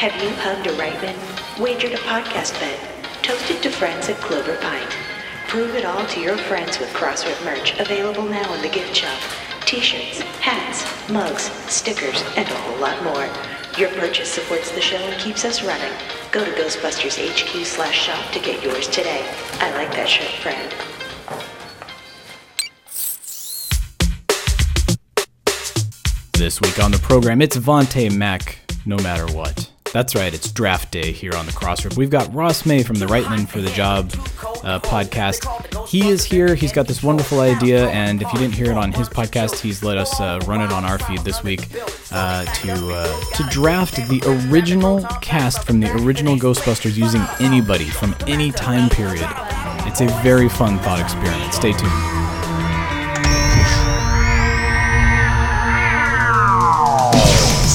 Have you hugged a Reitman? Wagered a podcast bet? Toasted to friends at Clover Pint? Prove it all to your friends with Crossrip merch available now in the gift shop. T-shirts, hats, mugs, stickers, and a whole lot more. Your purchase supports the show and keeps us running. Go to Ghostbusters HQ slash shop to get yours today. I like that shirt, friend. This week on the program, it's Vontae Mack, no matter what. That's right, it's draft day here on the Crossrip. We've got Ross May from the Reitman for the Job uh, podcast. He is here. He's got this wonderful idea, and if you didn't hear it on his podcast, he's let us uh, run it on our feed this week uh, to uh, to draft the original cast from the original Ghostbusters using anybody from any time period. It's a very fun thought experiment. Stay tuned.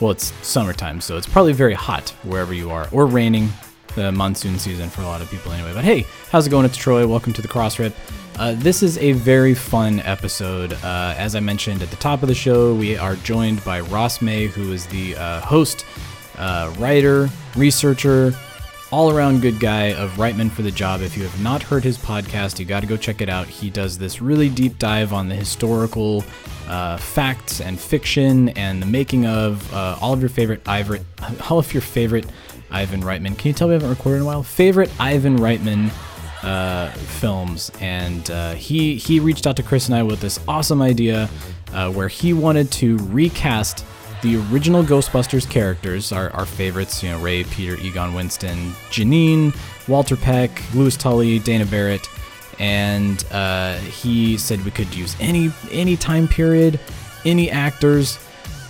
Well, it's summertime, so it's probably very hot wherever you are, or raining, the monsoon season for a lot of people anyway. But hey, how's it going? It's Troy. Welcome to the Crossrip. Uh, this is a very fun episode. Uh, as I mentioned at the top of the show, we are joined by Ross May, who is the uh, host, uh, writer, researcher, all around good guy of Reitman for the Job. If you have not heard his podcast, you got to go check it out. He does this really deep dive on the historical uh, facts and fiction and the making of uh, all of your favorite Ivan, all of your favorite Ivan Reitman. Can you tell me I haven't recorded in a while? Favorite Ivan Reitman uh, films, and uh, he he reached out to Chris and I with this awesome idea uh, where he wanted to recast the original Ghostbusters characters, our, our favorites, you know, Ray, Peter, Egon Winston, Janine, Walter Peck, Louis Tully, Dana Barrett, and uh, he said we could use any any time period, any actors,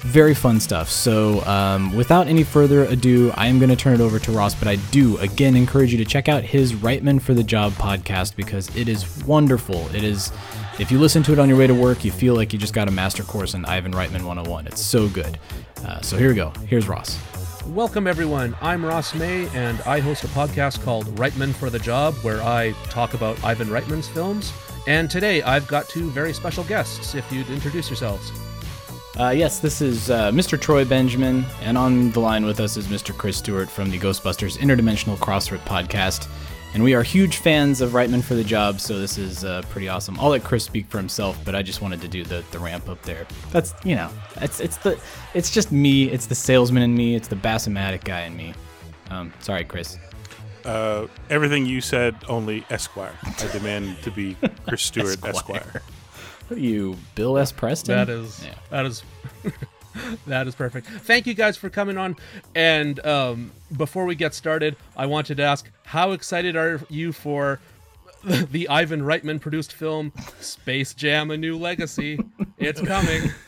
very fun stuff. So, um, without any further ado, I am going to turn it over to Ross. But I do again encourage you to check out his Reitman for the Job podcast because it is wonderful. It is, if you listen to it on your way to work, you feel like you just got a master course in Ivan Reitman 101. It's so good. Uh, so here we go. Here's Ross. Welcome, everyone. I'm Ross May, and I host a podcast called Reitman for the Job, where I talk about Ivan Reitman's films. And today I've got two very special guests, if you'd introduce yourselves. Uh, yes, this is uh, Mr. Troy Benjamin, and on the line with us is Mr. Chris Stewart from the Ghostbusters Interdimensional Crossrip podcast. And we are huge fans of Reitman for the job, so this is uh, pretty awesome. I'll let Chris speak for himself, but I just wanted to do the, the ramp up there. That's you know, it's it's the it's just me. It's the salesman in me. It's the Bassomatic guy in me. Um, sorry, Chris. Uh, everything you said, only Esquire. I demand to be Chris Stewart Esquire. What are you, Bill S. Preston? That is Yeah. that is that is perfect. Thank you guys for coming on. And um, before we get started, I wanted to ask, how excited are you for the Ivan Reitman produced film Space Jam: A New Legacy? It's coming.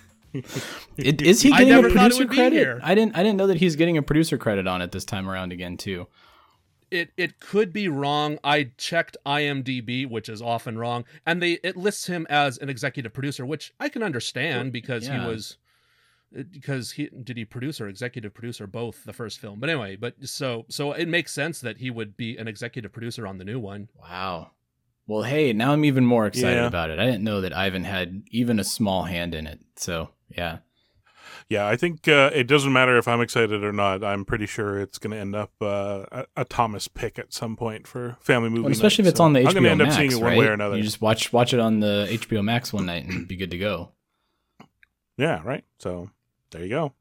It, is he getting a producer credit? here. I didn't I didn't know that he's getting a producer credit on it this time around again too. it it could be wrong. I checked IMDb, which is often wrong, and they it lists him as an executive producer, which I can understand because yeah. he was because he did he produce or executive producer both the first film. But anyway, but so so it makes sense that he would be an executive producer on the new one. Wow. Well, hey, now I'm even more excited Yeah. about it. I didn't know that Ivan had even a small hand in it. So, yeah. Yeah, I think uh, it doesn't matter if I'm excited or not. I'm pretty sure it's going to end up uh, a, a Thomas pick at some point for family movie. Well, especially night, if it's so on the hbo I'm gonna end Max, up seeing it one right? way or another. You just watch watch it on the HBO Max one night and be good to go. Yeah, right. So there you go.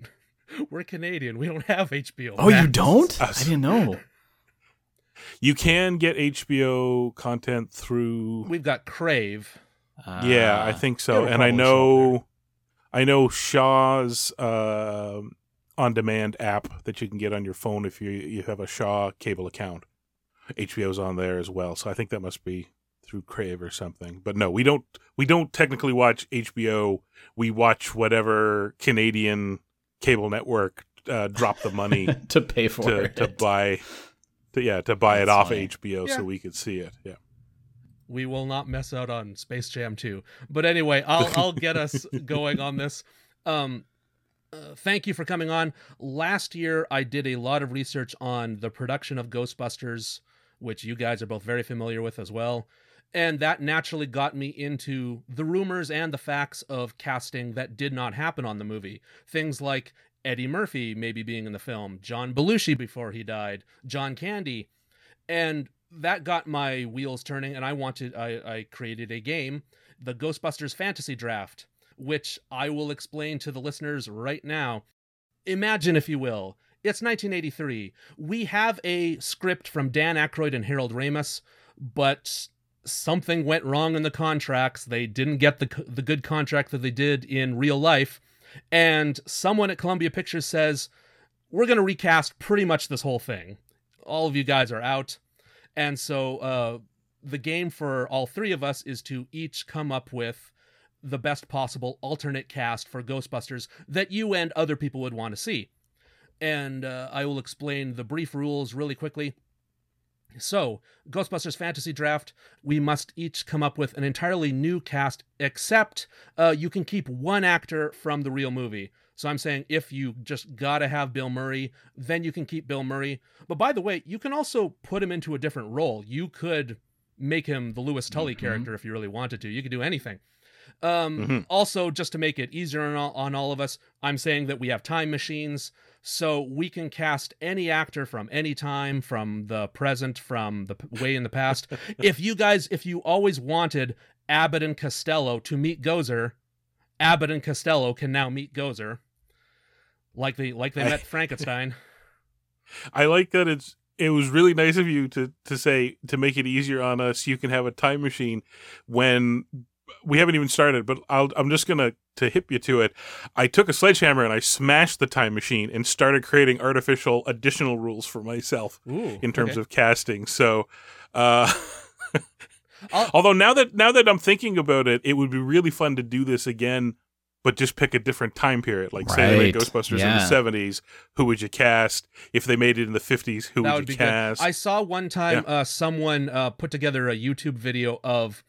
We're Canadian. We don't have HBO. Oh, you don't? I didn't know. You can get HBO content through. We've got Crave. yeah, I think so. And I probably show up know, I know Shaw's uh, on-demand app that you can get on your phone if you you have a Shaw cable account. HBO's on there as well, so I think that must be through Crave or something. But no, we don't. We don't technically watch HBO. We watch whatever Canadian cable network uh, drop the money to pay for to it. to buy, to, yeah, to buy it off funny. HBO Yeah. so we could see it. Yeah. we will not mess out on Space Jam 2. But anyway, I'll I'll get us going on this. Um uh, thank you for coming on. Last year I did a lot of research on the production of Ghostbusters, which you guys are both very familiar with as well. And that naturally got me into the rumors and the facts of casting that did not happen on the movie. Things like Eddie Murphy maybe being in the film, John Belushi before he died, John Candy. And that got my wheels turning and i wanted i, I created a game the ghostbusters fantasy draft which i will explain to the listeners right now imagine if you will it's 1983 we have a script from dan Aykroyd and harold ramis but something went wrong in the contracts they didn't get the, the good contract that they did in real life and someone at columbia pictures says we're going to recast pretty much this whole thing all of you guys are out and so uh, the game for all three of us is to each come up with the best possible alternate cast for Ghostbusters that you and other people would want to see. And uh, I will explain the brief rules really quickly. So, Ghostbusters Fantasy Draft, we must each come up with an entirely new cast, except uh, you can keep one actor from the real movie. So I'm saying if you just gotta have Bill Murray, then you can keep Bill Murray. But by the way, you can also put him into a different role. You could make him the Louis Tully character if you really wanted to. You could do anything. Um, Mhm. Also, just to make it easier on all, on all of us, I'm saying that we have time machines, so we can cast any actor from any time, from the present, from the p- way in the past. if you guys, if you always wanted Abbott and Costello to meet Gozer, Abbott and Costello can now meet Gozer, like they like they met Frankenstein. I like that it's it was really nice of you to to say to make it easier on us you can have a time machine when we haven't even started but I'll, i'm just gonna to hip you to it i took a sledgehammer and i smashed the time machine and started creating artificial additional rules for myself Ooh, in terms okay. of casting so uh although now that now that i'm thinking about it it would be really fun to do this again but just pick a different time period like say they made ghostbusters yeah. in the 70s who would you cast if they made it in the 50s who that would, would be you good. cast I saw one time uh, someone uh, put together a YouTube video of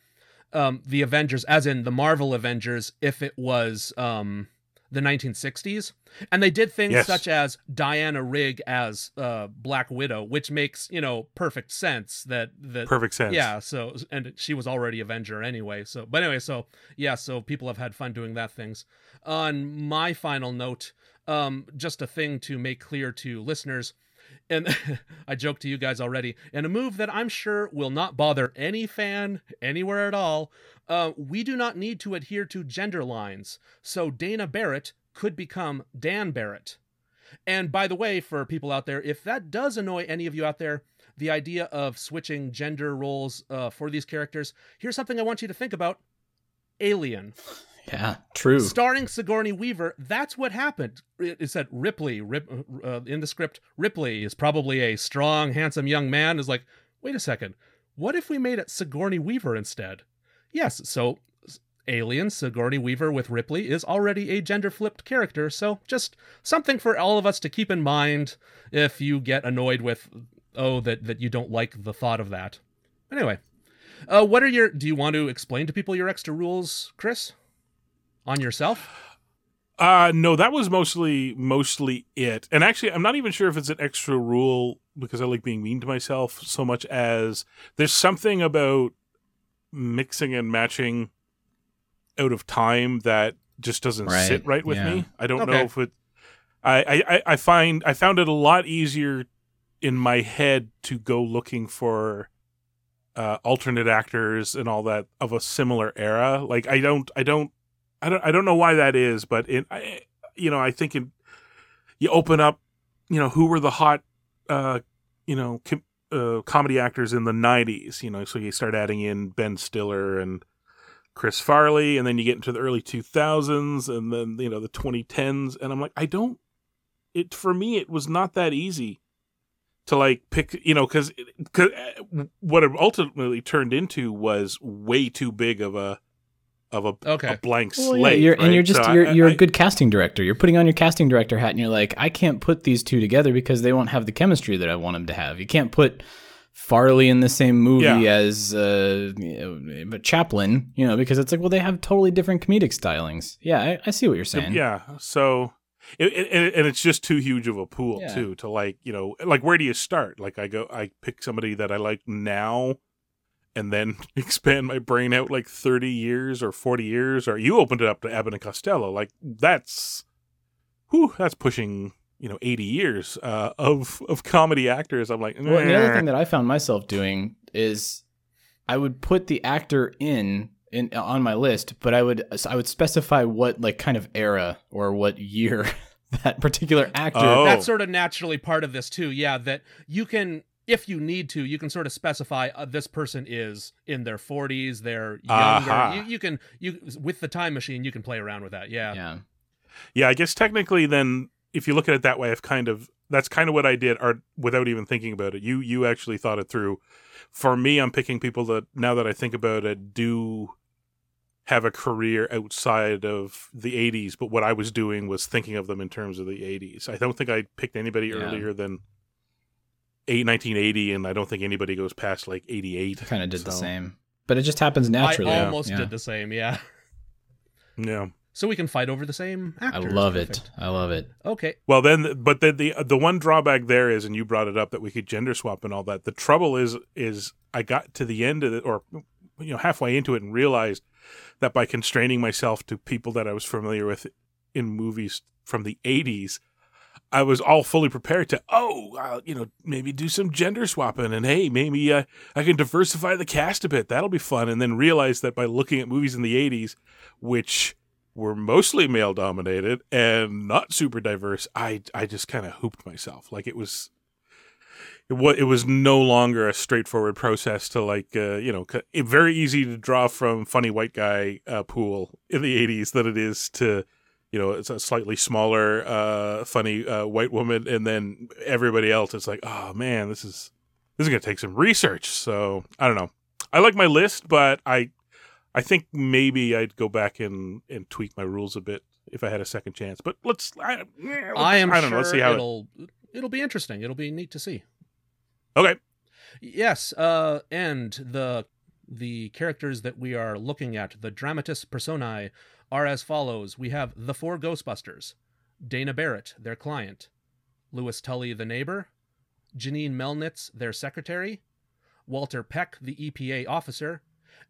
um, the Avengers, as in the Marvel Avengers, if it was um, the 1960s, and they did things Yes. such as Diana Rigg as uh, Black Widow, which makes you know perfect sense. That that perfect sense yeah. So and she was already Avenger anyway. So but anyway, so yeah. So people have had fun doing that things. On my final note, um, just a thing to make clear to listeners and I joked to you guys already, in a move that I'm sure will not bother any fan anywhere at all, uh, we do not need to adhere to gender lines. So Dana Barrett could become Dan Barrett. And by the way, for people out there, if that does annoy any of you out there, the idea of switching gender roles uh, for these characters, here's something I want you to think about Alien. Yeah, true. Starring Sigourney Weaver, that's what happened. It, it said Ripley Rip, uh, in the script. Ripley is probably a strong, handsome young man. Is like, wait a second, what if we made it Sigourney Weaver instead? Yes, so Alien Sigourney Weaver with Ripley is already a gender flipped character. So just something for all of us to keep in mind if you get annoyed with, oh, that that you don't like the thought of that. Anyway, uh, what are your? Do you want to explain to people your extra rules, Chris? On yourself? Uh no, that was mostly mostly it. And actually, I'm not even sure if it's an extra rule because I like being mean to myself so much as there's something about mixing and matching out of time that just doesn't Right, sit right with yeah. me. I don't know if it. I, I I- I find I found it a lot easier in my head to go looking for uh, alternate actors and all that of a similar era. Like I don't I don't I don't I don't know why that is, but it I, you know I think it, you open up you know who were the hot uh you know com- uh, comedy actors in the 90s you know so you start adding in Ben Stiller and Chris Farley and then you get into the early 2000s and then you know the 2010s and I'm like I don't it for me it was not that easy to like pick you know cuz what it ultimately turned into was way too big of a of a, Okay. a blank Well, yeah, slate. you're, and you're just So you're, I- you're I- a good casting director. You're putting on your casting director hat, and you're like, I can't put these two together because they won't have the chemistry that I want them to have. You can't put Farley in the same movie Yeah. as uh, you know, but Chaplin, you know, because it's like, well, they have totally different comedic stylings. Yeah, I, I see what you're saying. Yeah. So, it, it, and- and it's just too huge of a pool Yeah. too to like you know like where do you start? Like I go, I pick somebody that I like now, and then expand my brain out like thirty years or forty years, or you opened it up to Abbott and Costello. Like that's, whew, that's pushing you know eighty years uh, of of comedy actors. I'm like, Well, the other thing that I found myself doing is I would put the actor in in on my list, but I would I would specify what like kind of era or what year that particular actor. Oh. That's sort of naturally part of this too. Yeah, that you can, if you need to, you can sort of specify uh, this person is in their 40s, they're younger. Aha. You, you can you with the time machine, you can play around with that. Yeah. Yeah. Yeah, I guess technically, then if you look at it that way, I've kind of that's kind of what I did, or without even thinking about it. You you actually thought it through. For me, I'm picking people that now that I think about it, do have a career outside of the 80s. But what I was doing was thinking of them in terms of the 80s. I don't think I picked anybody Yeah. earlier than eight, 1980, and I don't think anybody goes past like 88. Kind of did the same, but it just happens naturally. I almost Yeah. did the same. Yeah. Yeah. So we can fight over the same I actors. love it. I love it. Okay. Well, then, but the, the the one drawback there is, and you brought it up that we could gender swap and all that. The trouble is, is I got to the end of it, or you know, halfway into it, and realized that by constraining myself to people that I was familiar with in movies from the '80s, I was all fully prepared to, oh, uh, you know, maybe do some gender swapping, and hey, maybe uh, I can diversify the cast a bit. That'll be fun. And then realize that by looking at movies in the '80s, which were mostly male dominated and not super diverse, I I just kind of hooped myself. Like it was it was, it was no longer a straightforward process to like uh, you know very easy to draw from funny white guy uh, pool in the 80s than it is to you know it's a slightly smaller uh, funny uh, white woman and then everybody else it's like oh man this is this is gonna take some research so I don't know I like my list but I I think maybe I'd go back and and tweak my rules a bit if I had a second chance but let's I, I am I don't sure know let's see how it, it'll it'll be interesting. It'll be neat to see. okay Yes, uh, and the the characters that we are looking at, the dramatis personae, are as follows. We have the four Ghostbusters, Dana Barrett, their client, Louis Tully, the neighbor, Janine Melnitz, their secretary, Walter Peck, the EPA officer,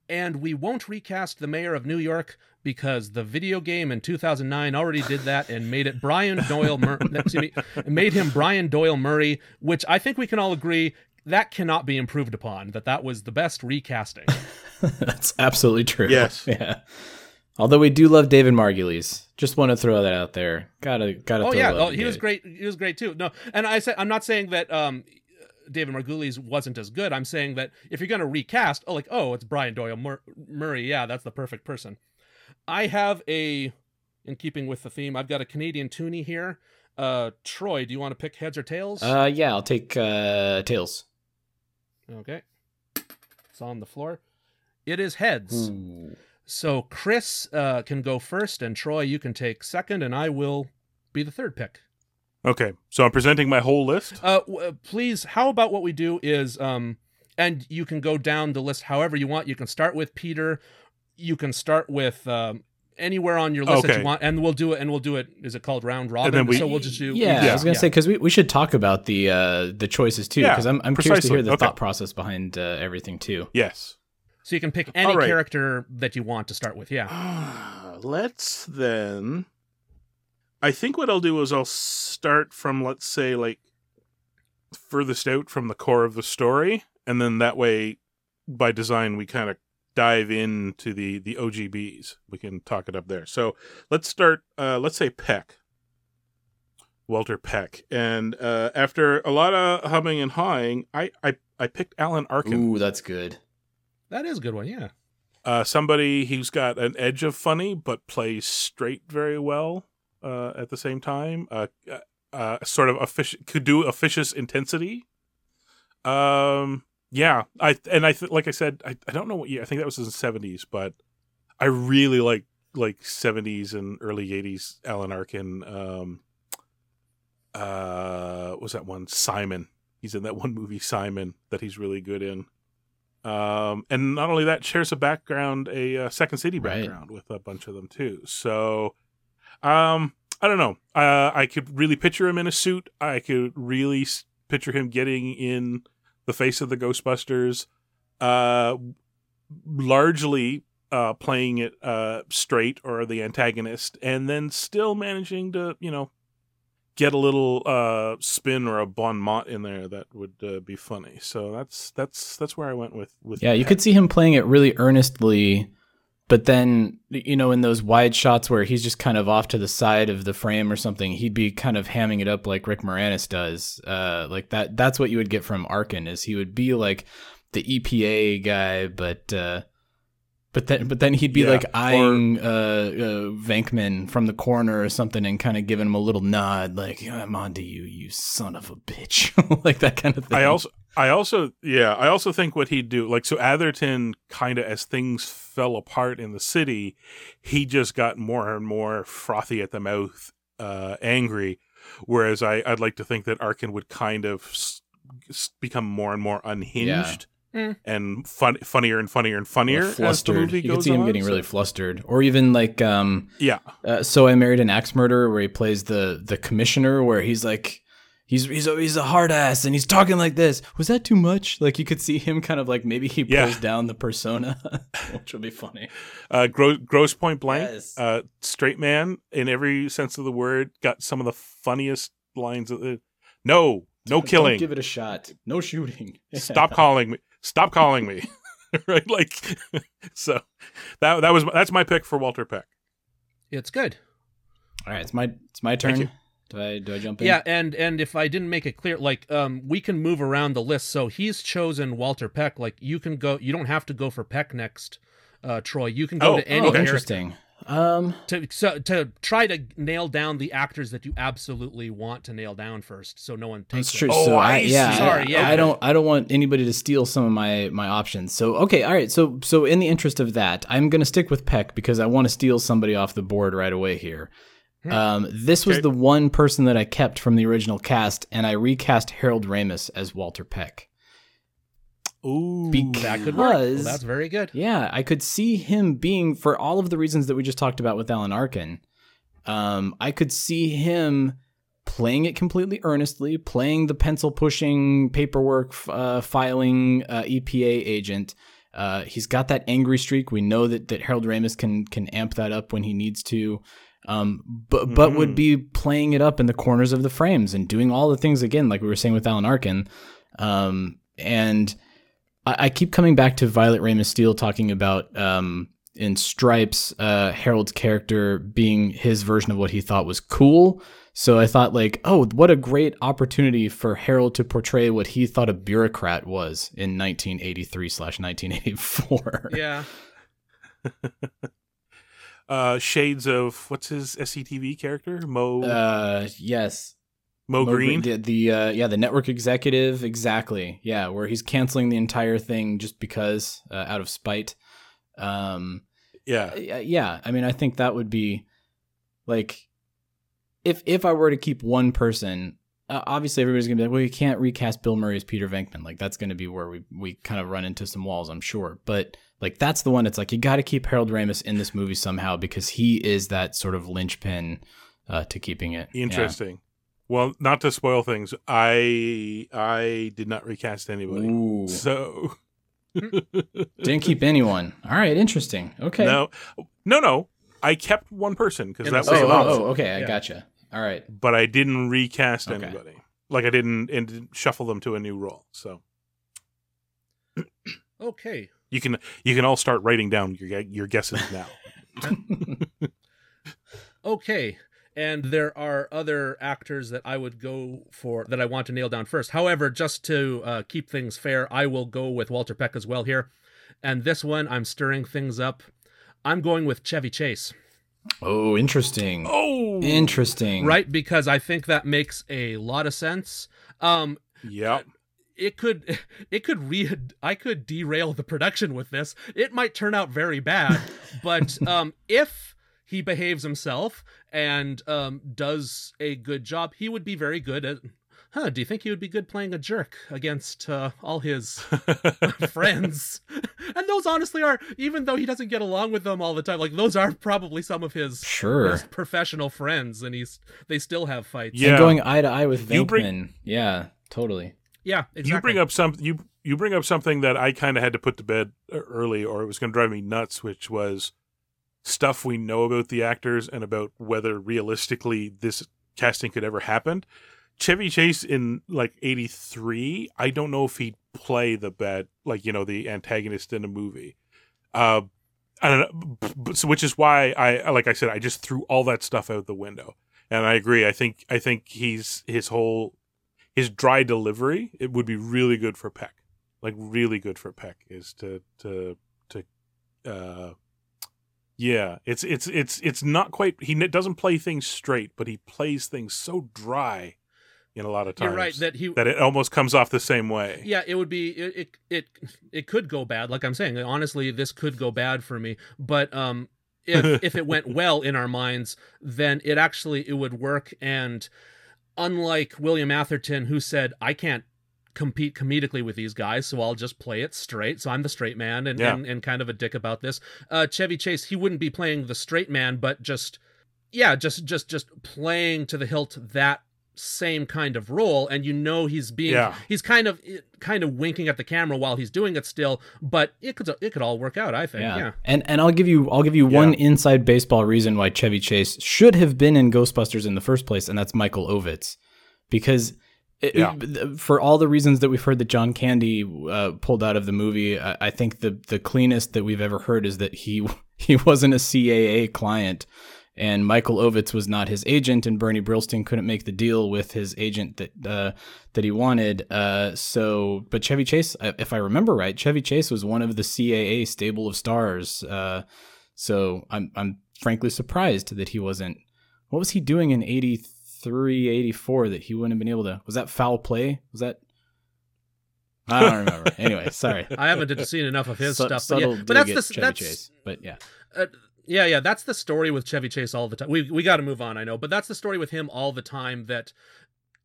and we won't recast the mayor of New York because the video game in 2009 already did that and made it Brian Doyle Mur- excuse me, made him Brian Doyle Murray, which I think we can all agree that cannot be improved upon. That that was the best recasting. That's absolutely true. Yes. Yeah. Although we do love David Margulies. Just want to throw that out there. Gotta gotta. oh throw yeah, oh, he was great. He was great too. No, and I said I'm not saying that um, David Margulies wasn't as good. I'm saying that if you're gonna recast, oh like oh it's Brian Doyle Mur- Murray, yeah, that's the perfect person. I have a, in keeping with the theme, I've got a Canadian toonie here. Uh, Troy, do you want to pick heads or tails? Uh, yeah, I'll take uh, tails. okay, it's on the floor. It is heads. So Chris uh, can go first, and Troy, you can take second, and I will be the third pick. okay so I'm presenting my whole list Uh, w- uh, please, how about what we do is, um, and you can go down the list however you want. You can start with Peter. You can start with um, anywhere on your list that you want, and we'll do it. And we'll do it. Is it called round robin? then we- so we'll just do. Yeah, I was gonna yeah. say because we, we should talk about the uh, the choices too Yeah, because I'm I'm curious to hear the Okay. thought process behind uh, everything too. yes So you can pick any All right. character that you want to start with. Yeah. let's then i think what i'll do is i'll start from let's say like furthest out from the core of the story and then that way by design we kind of dive into the the ogbs we can talk it up there so let's start uh let's say peck walter peck and uh after a lot of humming and hawing i i, I picked alan arkin Ooh, that's good. That is a good one. Yeah. uh, somebody who's got an edge of funny but plays straight very well uh, at the same time. Uh, uh, uh, sort of offic- could do officious intensity. Um, yeah, I and I th- like I said, I, I don't know what year. I think that was in the seventies, but I really like like 70s and early 80s Alan Arkin. Um, uh, what was that one? Simon. He's in that one movie Simon that he's really good in. Um, and not only that, shares a background, a uh, Second City Right. background with a bunch of them too. So, um, I don't know. Uh, I could really picture him in a suit. I could really s- picture him getting in the face of the Ghostbusters. Uh, largely uh, playing it uh, straight or the antagonist, and then still managing to, you know, get a little uh, spin or a bon mot in there that would uh, be funny. So that's that's that's where I went with with. Yeah, you could see him playing it really earnestly, but then you know in those wide shots where he's just kind of off to the side of the frame or something, he'd be kind of hamming it up like Rick Moranis does. Uh, like that. That's what you would get from Arkin is he would be like the EPA guy, but. Uh, but then, but then he'd be Yeah, like or- eyeing uh, uh, Venkman from the corner or something, and kind of giving him a little nod, like "I'm onto you, you son of a bitch," like that kind of thing. I also, I also, yeah, I also think what he'd do, like, so Atherton, kind of as things fell apart in the city, he just got more and more frothy at the mouth, uh, angry. Whereas I, I'd like to think that Arkin would kind of s- become more and more unhinged Mm. and fun, funnier and funnier and funnier Or as the flustered. movie You goes could see him on, getting so- really flustered, or even like um, yeah, uh, so I married an axe murderer, where he plays the the commissioner, where he's like. He's, he's a, he's a hard ass and he's talking like this. Was that too much? Like you could see him kind of like maybe he Yeah. pulls down the persona, which would be funny. uh, gross, gross point blank, Yes. uh, straight man in every sense of the word, got some of the funniest lines. Of the, no, no Don't killing. give it a shot. No shooting. stop calling me stop calling me right like so that that was that's my pick for walter peck It's good. All right, it's my it's my turn. Do I do I jump in? Yeah, and and if I didn't make it clear, like um, we can move around the list. So he's chosen Walter Peck. Like you can go. You don't have to go for Peck next, uh, Troy. You can go Oh, to any Oh, character interesting. Um, to so, to try to nail down the actors that you absolutely want to nail down first, so no one takes. That's them. true. Oh, so I, I yeah, see. Sorry, I, yeah. I don't I don't want anybody to steal some of my my options. So okay, all right. So so in the interest of that, I'm going to stick with Peck because I want to steal somebody off the board right away here. Um, this was Okay. the one person that I kept from the original cast, and I recast Harold Ramis as Walter Peck. Ooh, Because- That could work. Well, that's very good. Yeah, I could see him being for all of the reasons that we just talked about with Alan Arkin. Um, I could see him playing it completely earnestly, playing the pencil pushing, paperwork uh, filing uh, EPA agent. Uh, he's got that angry streak. We know that that Harold Ramis can can amp that up when he needs to. Um, but but would Mhm. be playing it up in the corners of the frames and doing all the things again, like we were saying with Alan Arkin. Um, and I, I keep coming back to Violet Ramis Stiel talking about um, in Stripes, uh, Harold's character being his version of what he thought was cool. So I thought, like, oh, what a great opportunity for Harold to portray what he thought a bureaucrat was in 1983 slash 1984. Yeah. uh shades of what's his sctv character mo Uh, yes. Mo Moe green The, the uh, yeah, the network executive, exactly. Yeah, where he's canceling the entire thing just because, uh, out of spite. Um, yeah Uh, yeah i mean i think that would be like if if i were to keep one person uh, obviously everybody's gonna be like well you can't recast bill murray as peter venkman like that's gonna be where we we kind of run into some walls i'm sure but like that's the one it's like you got to keep harold ramis in this movie somehow because he is that sort of linchpin uh, to keeping it Yeah. interesting well not to spoil things i i did not recast anybody. Ooh. so didn't keep anyone. All right interesting. Okay. No no no. I kept one person because that the oh, was same an oh, oh okay i Yeah. gotcha. All right. But i didn't recast Okay. anybody. Like i didn't and didn't shuffle them to a new role so. Okay. you can you can all start writing down your your guesses now. Okay. And there are other actors that I would go for that I want to nail down first. However, just to uh, keep things fair, I will go with Walter Peck as well here. And this one, I'm stirring things up. I'm going with Chevy Chase, oh interesting oh interesting right? Because I think that makes a lot of sense. Um, yeah it could it could re I could derail the production with this. It might turn out very bad, but um, if he behaves himself and um, does a good job, he would be very good at. Huh? Do you think he would be good playing a jerk against uh, all his friends? and those honestly are, even though he doesn't get along with them all the time, like those are probably some of his, Sure. his professional friends, and he's they still have fights. Yeah. And going eye to eye with You Venkman. bring- yeah, totally. yeah, exactly. You bring up some you you bring up something that I kind of had to put to bed uh, early, or it was going to drive me nuts, which was stuff we know about the actors and about whether realistically this casting could ever happen. Chevy Chase in like '83, I don't know if he'd play the bad, like you know, the antagonist in a movie. Uh, I don't know, so which is why I, like I said, I just threw all that stuff out the window. And I agree. I think I think he's his whole his dry delivery it would be really good for Peck, like really good for Peck is to to to uh yeah it's it's it's it's not quite he doesn't play things straight but he plays things so dry in a lot of times You're right that he that it almost comes off the same way. Yeah it would be it, it it it could go bad like i'm saying honestly this could go bad for me but um if if it went well in our minds then it actually it would work and unlike william atherton who said i can't compete comedically with these guys so i'll just play it straight so i'm the straight man and Yeah. and, and kind of a dick about this uh chevy chase he wouldn't be playing the straight man but just yeah just just just playing to the hilt that same kind of role and you know he's being Yeah. he's kind of kind of winking at the camera while he's doing it still but it could it could all work out i think Yeah. yeah, And and I'll give you I'll give you one inside baseball reason why Chevy Chase should have been in Ghostbusters in the first place, and that's Michael Ovitz, because. It, Yeah. for all the reasons that we've heard that John Candy uh, pulled out of the movie, I, I think the the cleanest that we've ever heard is that he he wasn't a CAA client, and Michael Ovitz was not his agent, and Bernie Brillstein couldn't make the deal with his agent that uh, that he wanted. Uh, so, but Chevy Chase, if I remember right, Chevy Chase was one of the CAA stable of stars. Uh, so I'm I'm frankly surprised that he wasn't. What was he doing in '83, '84 that he wouldn't have been able to? Was that foul play? Was that? I don't remember. anyway, sorry. i haven't seen enough of his Su- stuff but, yeah, but that's the Chevy that's Chase. But yeah, uh, yeah, yeah, that's the story with Chevy Chase all the time. We we got to move on, I know, but that's the story with him all the time. That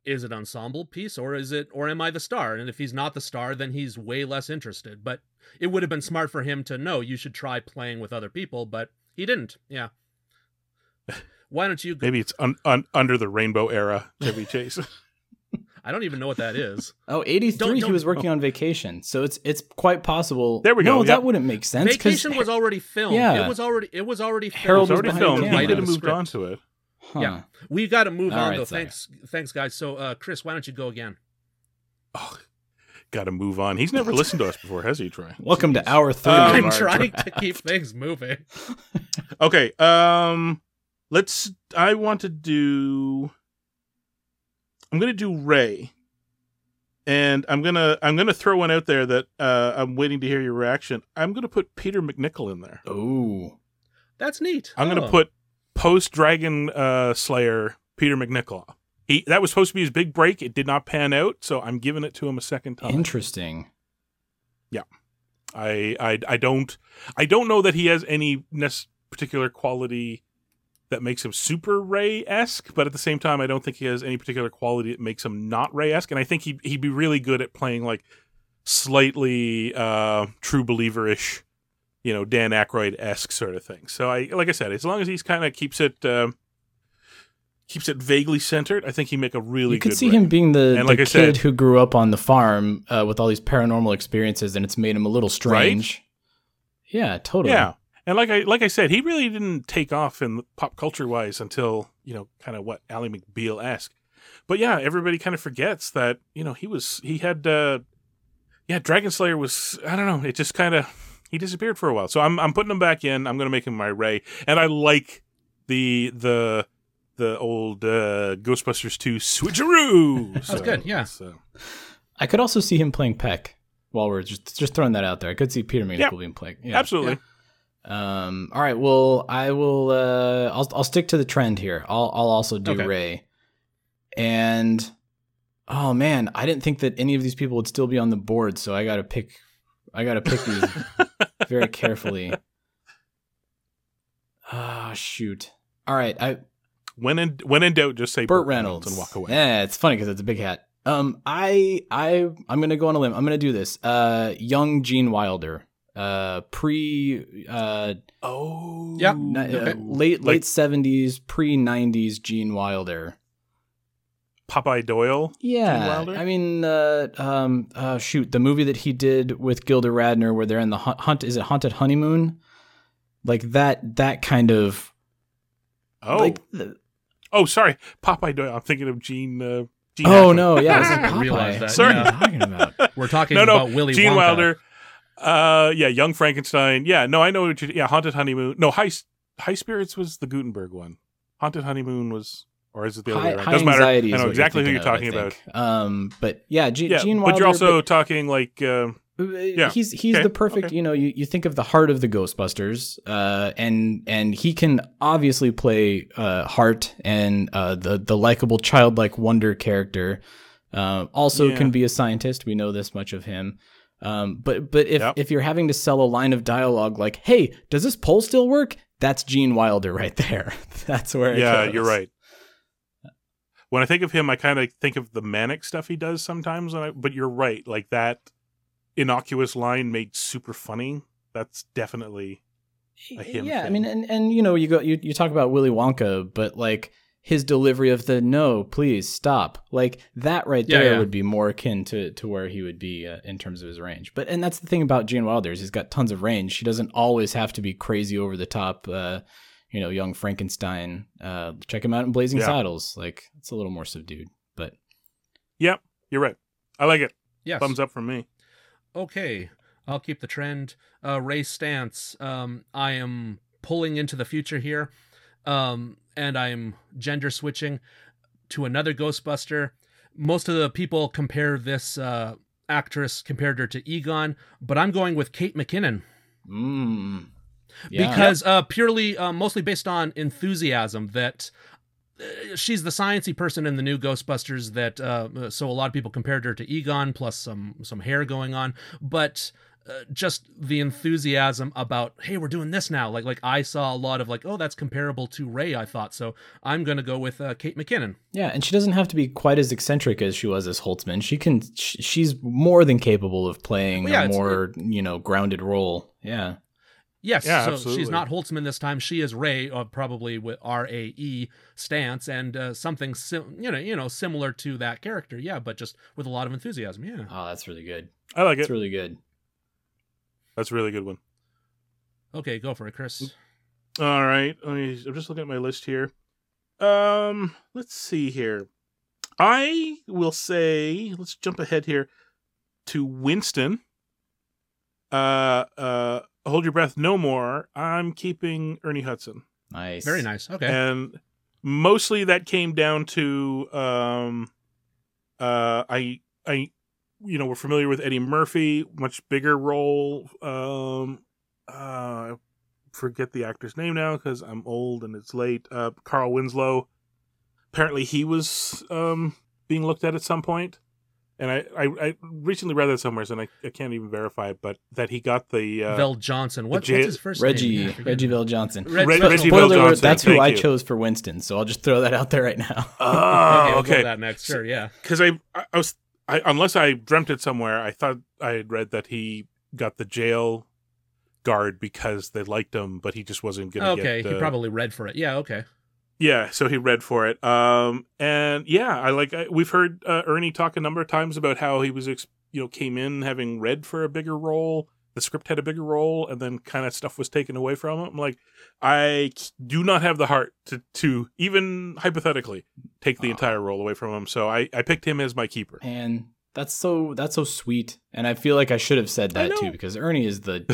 is it ensemble piece or is it or am I the star? And if he's not the star, then he's way less interested. But it would have been smart for him to know you should try playing with other people, but he didn't. Yeah. Why don't you? maybe it's un, un, under the rainbow era chevy chase I don't even know what that is. Oh, 83 Don't- he don't- was working on vacation. So it's it's quite possible. There we go, No, yep. that wouldn't make sense. 'cause- Vacation was already filmed. Yeah. It was already it was already filmed. Harold it's was already filmed the he camera. could have moved on to it Huh. Yeah. We got to move All on right, though. sorry. Thanks thanks guys. So uh Chris, why don't you go again? oh gotta move on he's never listened to us before has he troy Welcome to hour three. Um, I'm our trying draft. to keep things moving. Okay, um let's I want to do I'm going to do Ray. And I'm going to I'm going to throw one out there that uh I'm waiting to hear your reaction. I'm going to put Peter MacNicol in there. Ooh. That's neat. I'm going Oh. to put post Dragon uh Slayer Peter MacNicol. He that was supposed to be his big break. It did not pan out, so I'm giving it to him a second time. Interesting. Yeah, I, I I don't I don't know that he has any nec- particular quality that makes him super Ray esque, but at the same time, I don't think he has any particular quality that makes him not Ray esque. And I think he he'd be really good at playing like slightly uh, true believer ish, you know, Dan Aykroyd esque sort of thing. So I like I said, as long as he's kind of keeps it. Um, Keeps it vaguely centered. I think he make a really you could see Ray. him being the, And the like kid said- who grew up on the farm uh, with all these paranormal experiences, and it's made him a little strange. Yeah, totally. Yeah, and like I like I said, he really didn't take off in pop culture wise until you know kind of what Ally McBeal esque. But yeah, everybody kind of forgets that you know he was he had uh yeah Dragon Slayer was I don't know it just kind of he disappeared for a while. So I'm I'm putting him back in. I'm gonna make him my Ray, and I like the the the old uh, Ghostbusters 2 switcheroo. That's good, yeah. So. I could also see him playing Peck. While we're just just throwing that out there, I could see Peter MacNicol Yeah. being playing. Yeah. Absolutely. Um, all right. Well, I will. Uh, I'll I'll stick to the trend here. I'll I'll also do Okay. Ray, and Oh man, I didn't think that any of these people would still be on the board, so I got to pick. I got to pick these very carefully. Ah, shoot. All right, I When in when in doubt, just say Burt Reynolds and walk away. Yeah, it's funny because it's a big hat. Um, I I I'm gonna go on a limb. I'm gonna do this. Uh, young Gene Wilder. Uh, pre uh, Oh, yeah ni- Okay. uh late Like- late seventies, pre nineties Gene Wilder. Popeye Doyle. Yeah, Wilder? I mean, uh, um, uh, shoot, the movie that he did with Gilda Radner, where they're in the hunt, hunt is it Haunted Honeymoon? Like that, that kind of Oh, like. The, oh, sorry, Popeye Doyle. I'm thinking of Gene. Uh, Gene oh Hackman. no, yeah, I didn't Popeye. realize that, Sorry. What are talking about? We're talking no, no, about Willy Gene Wonka. Wilder. Uh, yeah, Young Frankenstein. Yeah, no, I know. What you, yeah, Haunted Honeymoon. No, High High Spirits was the Guttenberg one. Haunted Honeymoon was, or is it the other way around? Doesn't matter. I know exactly who you're of, talking about. Um, but yeah, Gene, Yeah, Gene Wilder. but you're also talking like. Uh, Yeah. He's he's Okay, the perfect, okay. you know, you, you think of the heart of the Ghostbusters, uh, and and he can obviously play uh, heart and uh, the the likable childlike wonder character. Uh, also Yeah. can be a scientist. We know this much of him. Um, but but if Yep. if you're having to sell a line of dialogue like, "Hey, does this poll still work?" That's Gene Wilder right there. That's where. It yeah, goes. you're right. When I think of him, I kind of think of the manic stuff he does sometimes. And I, but you're right, like that innocuous line made super funny. That's definitely a him yeah, I mean, and and you know, you go you, you talk about Willy Wonka, but like his delivery of the "no, please stop," like that right Yeah, there yeah. would be more akin to to where he would be uh, in terms of his range. But and that's the thing about Gene Wilder is he's got tons of range. He doesn't always have to be crazy over the top. Uh, you know, young Frankenstein. Uh, check him out in Blazing Yeah. Saddles. Like it's a little more subdued, but Yep, you're right. I like it. Yes. Thumbs up from me. Okay, I'll keep the trend. Uh, Ray Stantz. Um, I am pulling into the future here, um, and I'm gender switching to another Ghostbuster. Most of the people compare this uh, actress compared her to Egon, but I'm going with Kate McKinnon mm, yeah. because uh, purely, uh, mostly based on enthusiasm that. uh, She's the sciency person in the new Ghostbusters that uh, so a lot of people compared her to Egon plus some some hair going on, but uh, just the enthusiasm about hey we're doing this now like like I saw a lot of like oh that's comparable to Ray I thought so I'm gonna go with uh, Kate McKinnon Yeah, and she doesn't have to be quite as eccentric as she was as Holtzmann. She can, sh- she's more than capable of playing yeah, a it's- you know know grounded role. Yeah, yes Yeah, so absolutely. she's not Holtzmann this time she is Ray uh, probably with R A E Stantz and uh, something sim- you know you know similar to that character yeah but just with a lot of enthusiasm yeah oh, that's really good. I like That's it. It's really good. That's a really good one. okay go for it Chris All right. Let me, I'm just looking at my list here. Um, let's see here. I will say, let's jump ahead here to Winston. Uh, uh, hold your breath, no more. I'm keeping Ernie Hudson, Nice. very nice okay and mostly that came down to um, uh, I, I, you know, we're familiar with Eddie Murphy, much bigger role. Um, uh, forget the actor's name now because I'm old and it's late. Uh, Carl Winslow. Apparently, he was um, being looked at at some point, and I, I, I recently read that somewhere, and I, I can't even verify it, but that he got the uh, VelJohnson what, J- what's his first Reggie name Yeah, I forget. Reggie VelJohnson. Reg- Re- Reggie spoiler Vale alert, Johnson, that's who thank I you. chose for Winston. So I'll just throw that out there right now. Oh, okay, we'll okay. that next sure yeah Because I, I, I was, I, unless I dreamt it somewhere, I thought I had read that he got the jail guard because they liked him, but he just wasn't going to okay get. he uh, probably read for it yeah okay Yeah, so he read for it. Um, and yeah, I like. I, we've heard uh, Ernie talk a number of times about how he was, ex- you know, came in having read for a bigger role. The script had a bigger role, and then kind of stuff was taken away from him. I'm like, I do not have the heart to to even hypothetically take the Aw. entire role away from him. So I I picked him as my keeper. And that's so that's so sweet. And I feel like I should have said that too because Ernie is the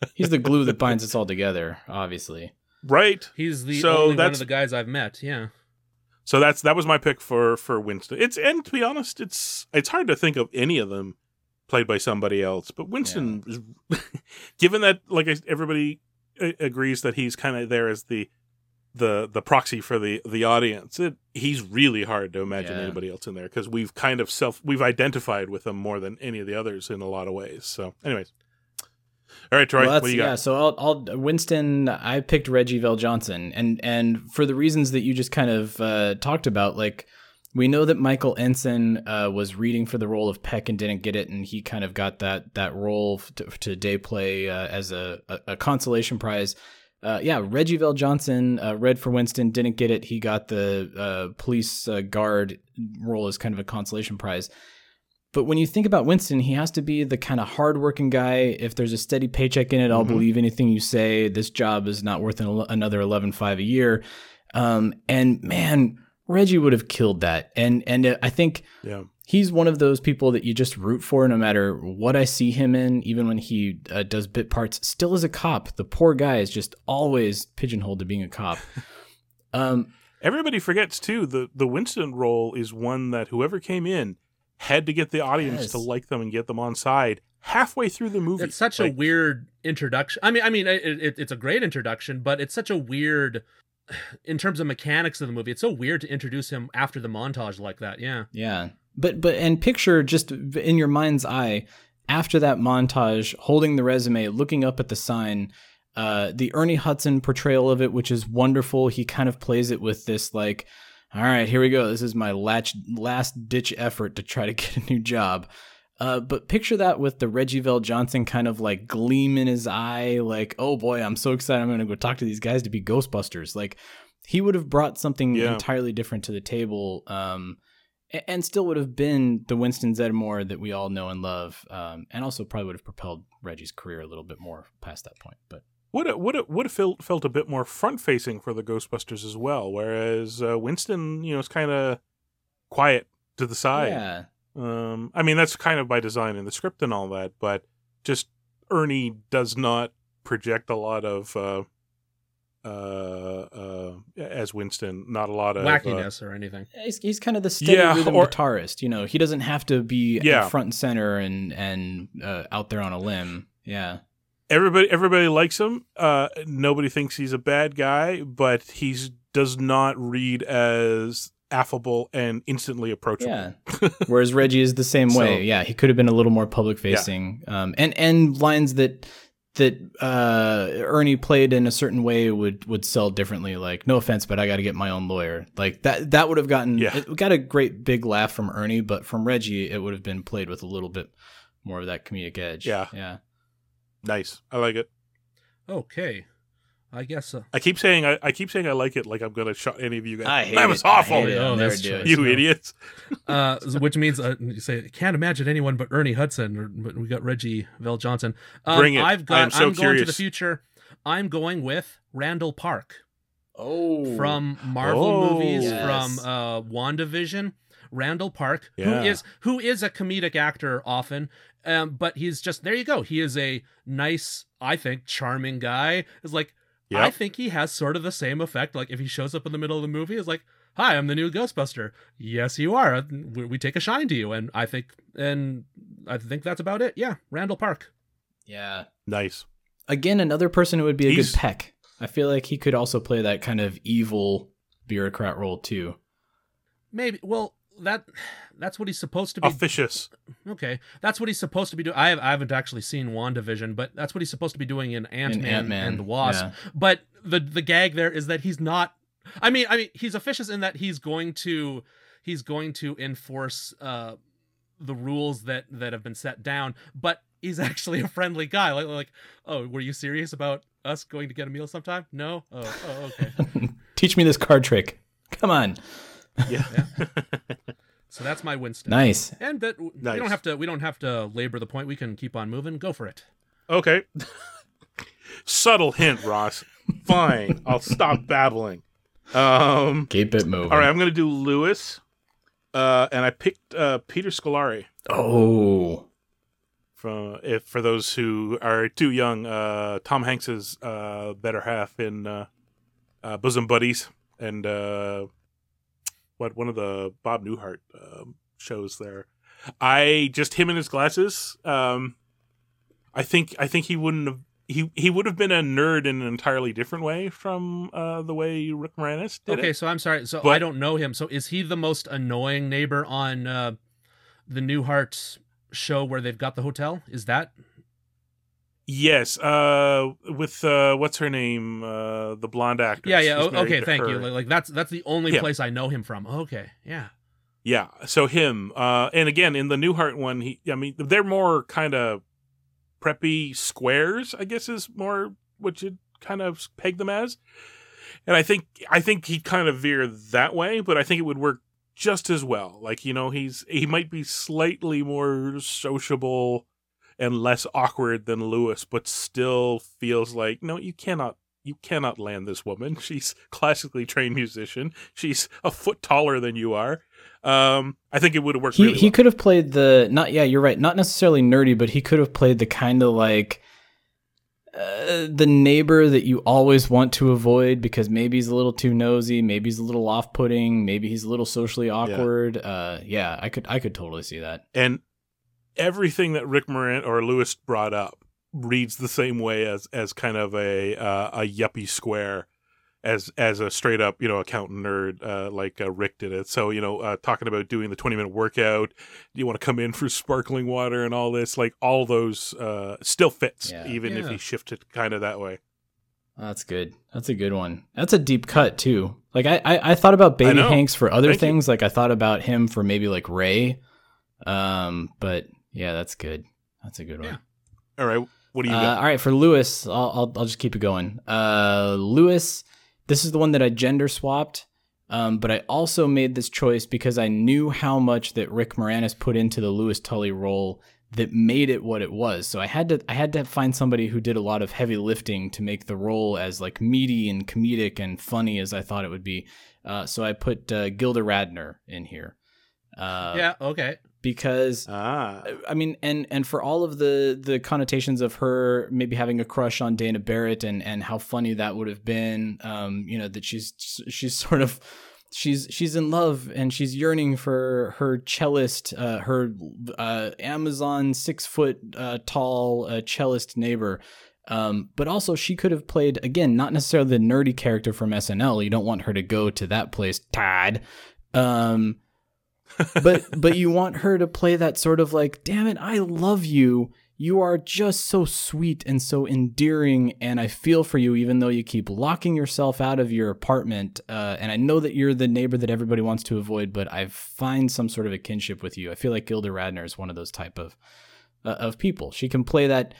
he's the glue that binds us all together. Obviously. right. He's the So only one that's- of the guys I've met. Yeah. So that's that was my pick for for Winston. It's and to be honest, it's it's hard to think of any of them played by somebody else. But Winston, is, given that like everybody agrees that he's kind of there as the the the proxy for the the audience. It, he's really hard to imagine Yeah. anybody else in there because we've kind of self we've identified with him more than any of the others in a lot of ways. So, anyways, all right, Troy, Well, what do you yeah, got? so I'll, I'll Winston. I picked Reggie VelJohnson, and and for the reasons that you just kind of uh, talked about, like we know that Michael Ensign uh, was reading for the role of Peck and didn't get it, and he kind of got that that role to, to day play uh, as a, a, a consolation prize. Uh, yeah, Reggie VelJohnson uh, read for Winston, didn't get it. He got the uh, police uh, guard role as kind of a consolation prize. But when you think about Winston, he has to be the kind of hardworking guy. If there's a steady paycheck in it, I'll Mhm. believe anything you say. This job is not worth an, another eleven five a year. Um, and man, Reggie would have killed that. And and uh, I think Yeah, he's one of those people that you just root for no matter what I see him in, even when he uh, does bit parts. Still as a cop, the poor guy is just always pigeonholed to being a cop. um, everybody forgets too. The the Winston role is one that whoever came in had to get the audience Yes. to like them and get them on side halfway through the movie. It's such a weird introduction. I mean, I mean, it, it, it's a great introduction, but it's such a weird, in terms of mechanics of the movie. It's so weird to introduce him after the montage like that. Yeah, Yeah. But but and picture just in your mind's eye after that montage holding the resume looking up at the sign uh the Ernie Hudson portrayal of it which is wonderful he kind of plays it with this like all right here we go this is my latch, last ditch effort to try to get a new job uh, but picture that with the Reggie VelJohnson kind of like gleam in his eye, like, oh boy, I'm so excited. I'm going to go talk to these guys to be Ghostbusters. Like, he would have brought something Yeah. entirely different to the table. Um, and still would have been the Winston Zeddemore that we all know and love, um, and also probably would have propelled Reggie's career a little bit more past that point. But would have, would have, would have felt, felt a bit more front facing for the Ghostbusters as well. Whereas uh, Winston, you know, is kind of quiet to the side. yeah, Um, I mean, that's kind of by design in the script and all that, but just Ernie does not project a lot of uh, uh, uh, as Winston. Not a lot of uh, wackiness or anything. he's, he's kind of the steady Yeah, rhythm or- guitarist. You know, he doesn't have to be Yeah. front and center and and uh, out there on a limb. Yeah, everybody everybody likes him. Uh, nobody thinks he's a bad guy, but he's does not read as affable and instantly approachable. Yeah. Whereas Reggie is the same So- way. Yeah, he could have been a little more public facing. Um, and and lines that that uh, Ernie played in a certain way would would sell differently. Like, no offense, but I got to get my own lawyer. Like that that would have gotten Yeah. it got a great big laugh from Ernie, but from Reggie, it would have been played with a little bit more of that comedic edge. Yeah. yeah. Nice. I like it. Okay, I guess. so. I keep saying I, I keep saying I like it like I'm gonna shut any of you guys. I hate that was it. I awful. hate it. Oh, that's do true. You No. idiots. uh, which means uh, you say can't imagine anyone but Ernie Hudson. Or, but we got Reggie VelJohnson. Um, Bring it. I've got. I'm so going to the future. I'm going with Randall Park. Oh, from Marvel Oh. movies, Yes. from uh, WandaVision. Randall Park, who Yeah. is who is a comedic actor often, um, but he's just there. You go. He is a nice, I think, charming guy. Is like I think he has sort of the same effect. Like if he shows up in the middle of the movie, is like, "Hi, I'm the new Ghostbuster." Yes, you are. We, we take a shine to you, and I think, and I think that's about it. Yeah, Randall Park. yeah. Nice. Again, another person who would be a He's- good peck. I feel like he could also play that kind of evil bureaucrat role too. Maybe. Well, that that's what he's supposed to be. Officious. Okay, that's what he's supposed to be doing. I, have, I haven't actually seen WandaVision, but that's what he's supposed to be doing in Ant Man Ant-Man, and the Wasp. yeah. But the the gag there is that he's not. I mean, I mean, he's officious in that he's going to he's going to enforce uh, the rules that that have been set down, but he's actually a friendly guy. Like like, oh, were you serious about us going to get a meal sometime? No. Oh, oh okay. Teach me this card trick. Come on. Yeah. so that's my Winston. Nice. And that we don't have to we don't have to labor the point. We can keep on moving. Go for it. okay. Subtle hint, Ross. Fine. I'll stop babbling. Um. Keep it moving. All right. I'm gonna do Louis. Uh, and I picked uh, Peter Scolari Oh. from if for those who are too young, uh, Tom Hanks's uh, better half in uh, uh, Bosom Buddies and uh, what one of the Bob Newhart um, shows there. I just him in his glasses. Um, I think I think he wouldn't have he he would have been a nerd in an entirely different way from uh, the way Rick Moranis did okay, it. so I'm sorry. So But- I don't know him. So is he the most annoying neighbor on uh, the Newhart show where they've got the hotel? Is that Yes, uh, with uh, what's her name, uh, the blonde actress. yeah, yeah. O- okay, thank you. her. Like, like, that's that's the only Yeah. place I know him from. Okay, yeah. Yeah, so him, uh, and again in the Newhart one, he, I mean, they're more kind of preppy squares, I guess is more what you'd kind of peg them as. And I think I think he'd kind of veer that way, but I think it would work just as well. Like you know, he's he might be slightly more sociable and less awkward than Louis, but still feels like no, you cannot. You cannot land this woman. She's classically trained musician. She's a foot taller than you are. Um, I think it would have worked. He really he well. could have played the not yeah you're right not necessarily nerdy but he could have played the kind of like uh, the neighbor that you always want to avoid because maybe he's a little too nosy maybe he's a little off-putting maybe he's a little socially awkward uh yeah I could I could totally see that and everything that Rick Moran or Louis brought up reads the same way as as kind of a uh, a yuppie square as as a straight up you know accountant nerd uh, like uh, Rick did it. So you know uh, talking about doing the twenty minute workout, you want to come in for sparkling water and all this like all those uh, still fits Yeah. even if Yeah. he shifted kind of that way. That's good. That's a good one. That's a deep cut too. Like I, I, I thought about Baby know. Hanks for other Thank you. things. Like I thought about him for maybe like Ray. Um, but yeah, that's good. That's a good one. Yeah. All right, what do you Uh, all right, for Louis, I'll, I'll I'll just keep it going. Uh, Louis, this is the one that I gender swapped. Um, but I also made this choice because I knew how much that Rick Moranis put into the Louis Tully role that made it what it was. So I had to I had to find somebody who did a lot of heavy lifting to make the role as like meaty and comedic and funny as I thought it would be. Uh, so I put uh, Gilda Radner in here. Uh, yeah. Okay. Because ah, I mean, and and for all of the the connotations of her maybe having a crush on Dana Barrett and and how funny that would have been, um, you know, that she's she's sort of she's she's in love and she's yearning for her cellist, uh, her uh, Amazon six foot uh, tall uh, cellist neighbor. Um, but also she could have played again, not necessarily the nerdy character from SNL. You don't want her to go to that place, Todd. Um, but but you want her to play that sort of like, damn it, I love you. You are just so sweet and so endearing, and I feel for you, even though you keep locking yourself out of your apartment. Uh, and I know that you're the neighbor that everybody wants to avoid, but I find some sort of a kinship with you. I feel like Gilda Radner is one of those type of uh, of people. She can play that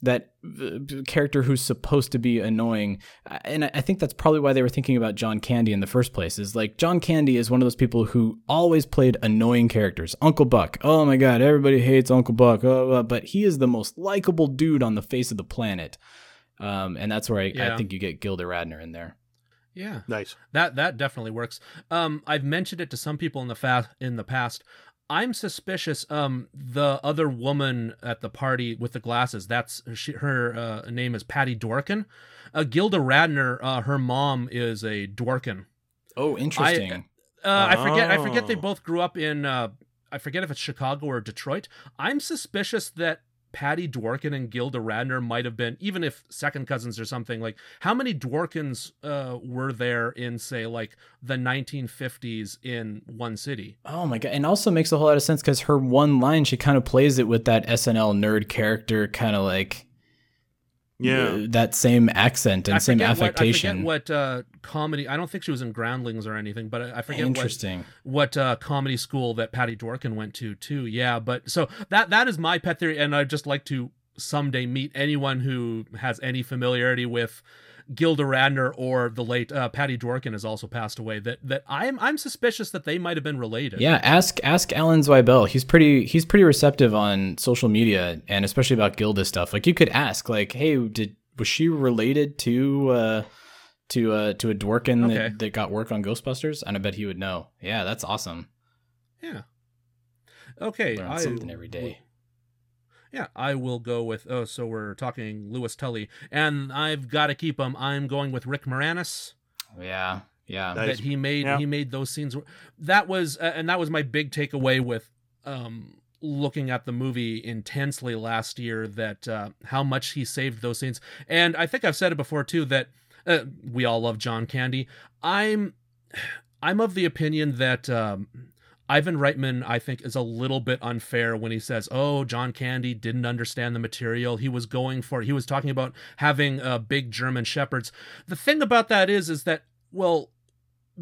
that uh, character who's supposed to be annoying and I- i think that's probably why they were thinking about john candy in the first place is like john candy is one of those people who always played annoying characters uncle buck oh my god everybody hates uncle buck oh, uh, but he is the most likable dude on the face of the planet um, and that's where I, I think you get gilda radner in there Yeah. nice. That that definitely works. Um, I've mentioned it to some people in the fa- in the past. I'm suspicious. Um, the other woman at the party with the glasses. That's she. Her uh, name is Patty Dworkin. Uh, Gilda Radner. Uh, her mom is a Dworkin. oh interesting Uh, I forget. I forget they Oh. both grew up in. Uh, I forget if it's Chicago or Detroit. I'm suspicious that Patty Dworkin and Gilda Radner might have been, even if second cousins or something. Like, how many Dworkins uh, were there in, say, like the 1950s in one city? Oh my god! And also makes a whole lot of sense because her one line, she kind of plays it with that SNL nerd character, kind of like Yeah. that same accent and I same affectation. What, I forget what uh, comedy. I don't think she was in Groundlings or anything, but I I forget what Interesting. what uh, comedy school that Patty Dworkin went to too. Yeah, but so that that is my pet theory, and I'd just like to someday meet anyone who has any familiarity with Gilda Radner or the late uh, Patty Dworkin has also passed away. That that I'm I'm suspicious that they might have been related. Yeah, ask ask Alan Zweibel. He's pretty he's pretty receptive on social media and especially about Gilda stuff. Like you could ask, like, hey, did was she related to uh to uh to a Dworkin Okay. that, that got work on Ghostbusters? And I bet he would know. Yeah, that's awesome. yeah. Okay, Learn I something every day. Yeah, I will go with. Oh, so we're talking Louis Tully, and I've got to keep him. I'm going with Rick Moranis. Yeah, yeah. Nice. that he made Yeah. he made those scenes that was uh, and that was my big takeaway with um looking at the movie intensely last year that uh, how much he saved those scenes. And I think I've said it before too that uh, we all love John Candy. I'm I'm of the opinion that um, Ivan Reitman, I think, is a little bit unfair when he says, "Oh, John Candy didn't understand the material. He was going for. He was talking about having uh, big German shepherds." The thing about that is, is that well,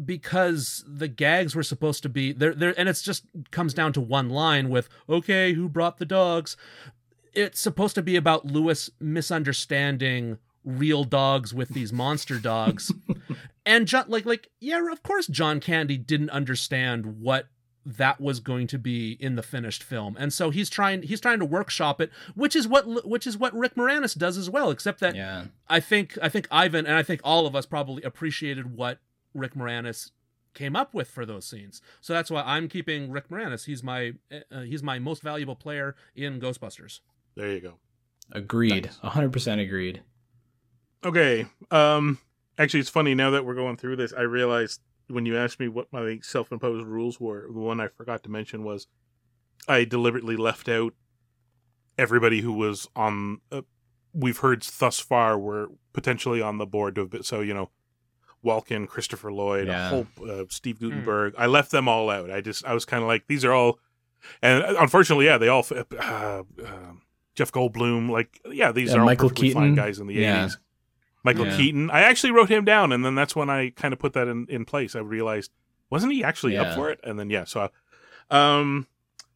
because the gags were supposed to be there, there, and it's just comes down to one line with, "Okay, who brought the dogs?" It's supposed to be about Louis misunderstanding real dogs with these monster dogs and John, like, like, yeah, of course, John Candy didn't understand what that was going to be in the finished film, and so he's trying, he's trying to workshop it, which is what, which is what Rick Moranis does as well. Except that, Yeah. I think, I think Ivan and I think all of us probably appreciated what Rick Moranis came up with for those scenes. So that's why I'm keeping Rick Moranis. He's my, uh, he's my most valuable player in Ghostbusters. There you go. Agreed. 100% agreed. Okay. Um actually it's funny now that we're going through this, I realized when you asked me what my self-imposed rules were, the one I forgot to mention was I deliberately left out everybody who was on uh, we've heard thus far were potentially on the board to have been, so you know Walken, Christopher Lloyd, Yeah. a whole uh, Steve Guttenberg. I left them all out. I just I was kind of like these are all and uh, unfortunately yeah, they all uh, uh, Jeff Goldblum like yeah, these Yeah, are all Michael fine Keaton. guys in the Yeah. 80s. Michael Yeah. Keaton. I actually wrote him down, and then that's when I kind of put that in, in place. I realized wasn't he actually Yeah. up for it? And then yeah, so um,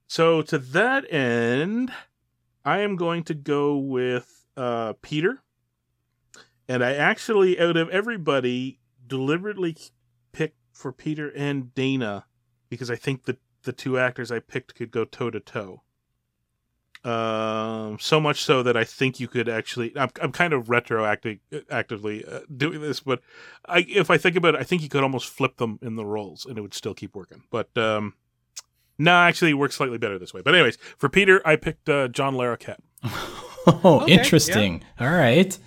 so to that end, I am going to go with uh Peter, and I actually out of everybody deliberately picked for Peter and Dana because I think the the two actors I picked could go toe to toe. Um, so much so that I think you could actually. I'm, I'm kind of retroactive, actively uh, doing this, but I, if I think about it, I think you could almost flip them in the roles, and it would still keep working. But um, no, actually, it works slightly better this way. But anyways, for Peter, I picked uh, John Larroquette. Oh, Okay, interesting. All right.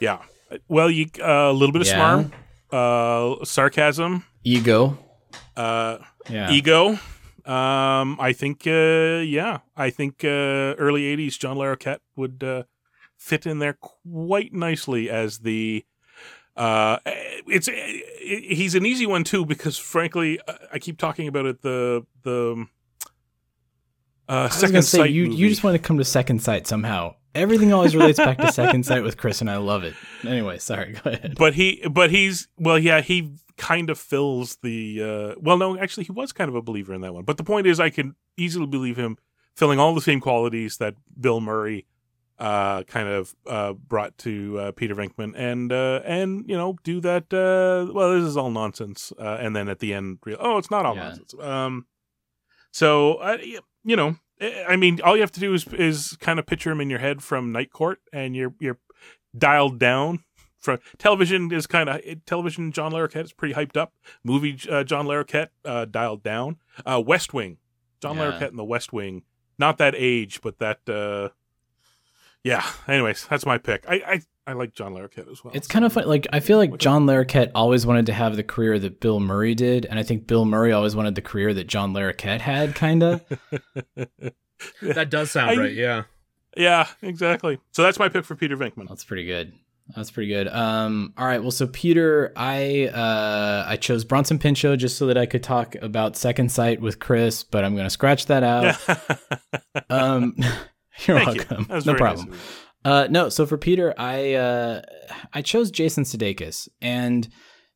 Yeah, well, you uh, a little bit of Yeah. smarm, uh, sarcasm, Ego. uh, Yeah. ego. Um, I think, uh, yeah, I think uh, early '80s John Larroquette would uh, fit in there quite nicely as the. Uh, it's he's an easy one too because frankly, I keep talking about it. The the uh, I was second say sight you movie. you just want to come to second sight somehow. Everything always relates back to second sight with Chris, and I love it. Anyway, sorry. Go ahead. but he but he's well yeah he kind of fills the uh well no actually he was kind of a believer in that one but the point is i can easily believe him filling all the same qualities that bill murray uh kind of uh brought to uh, peter venkman and uh and you know do that uh well this is all nonsense uh, and then at the end real oh it's not all Yeah. nonsense um so you know I I mean, all you have to do is is kind of picture him in your head from Night Court, and you're you're dialed down. From television is kind of television. John Larroquette is pretty hyped up. Movie uh, John Larroquette uh, dialed down. Uh, West Wing, John Yeah. Larroquette in the West Wing. Not that age, but that. Uh, yeah. Anyways, that's my pick. I I, I like John Larroquette as well. It's kind of fun. Like I feel like John Larroquette always wanted to have the career that Bill Murray did, and I think Bill Murray always wanted the career that John Larroquette had, kind of. That does sound I- right. Yeah. yeah, exactly. So that's my pick for Peter Venkman. That's pretty good. That's pretty good. Um, all right. Well, so Peter, I uh, I chose Bronson Pinchot just so that I could talk about Second Sight with Chris, but I'm gonna scratch that out. um, you're Thank welcome. Was no very nice problem. Uh, no, so for Peter, I uh, I chose Jason Sudeikis, and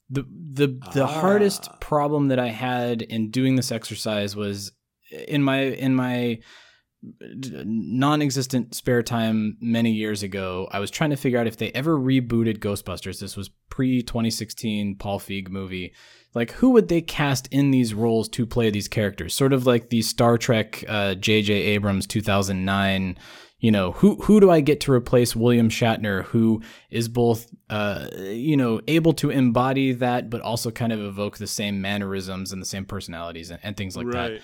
the the the Ah. hardest problem that I had in doing this exercise was in my in my non-existent spare time many years ago. I was trying to figure out if they ever rebooted Ghostbusters. This was pre 2016 Paul Feig movie. Like, who would they cast in these roles to play these characters? Sort of like the Star Trek uh, J.J. Abrams 2009 you know who who do I get to replace William Shatner who is both uh you know able to embody that but also kind of evoke the same mannerisms and the same personalities and, and things like that.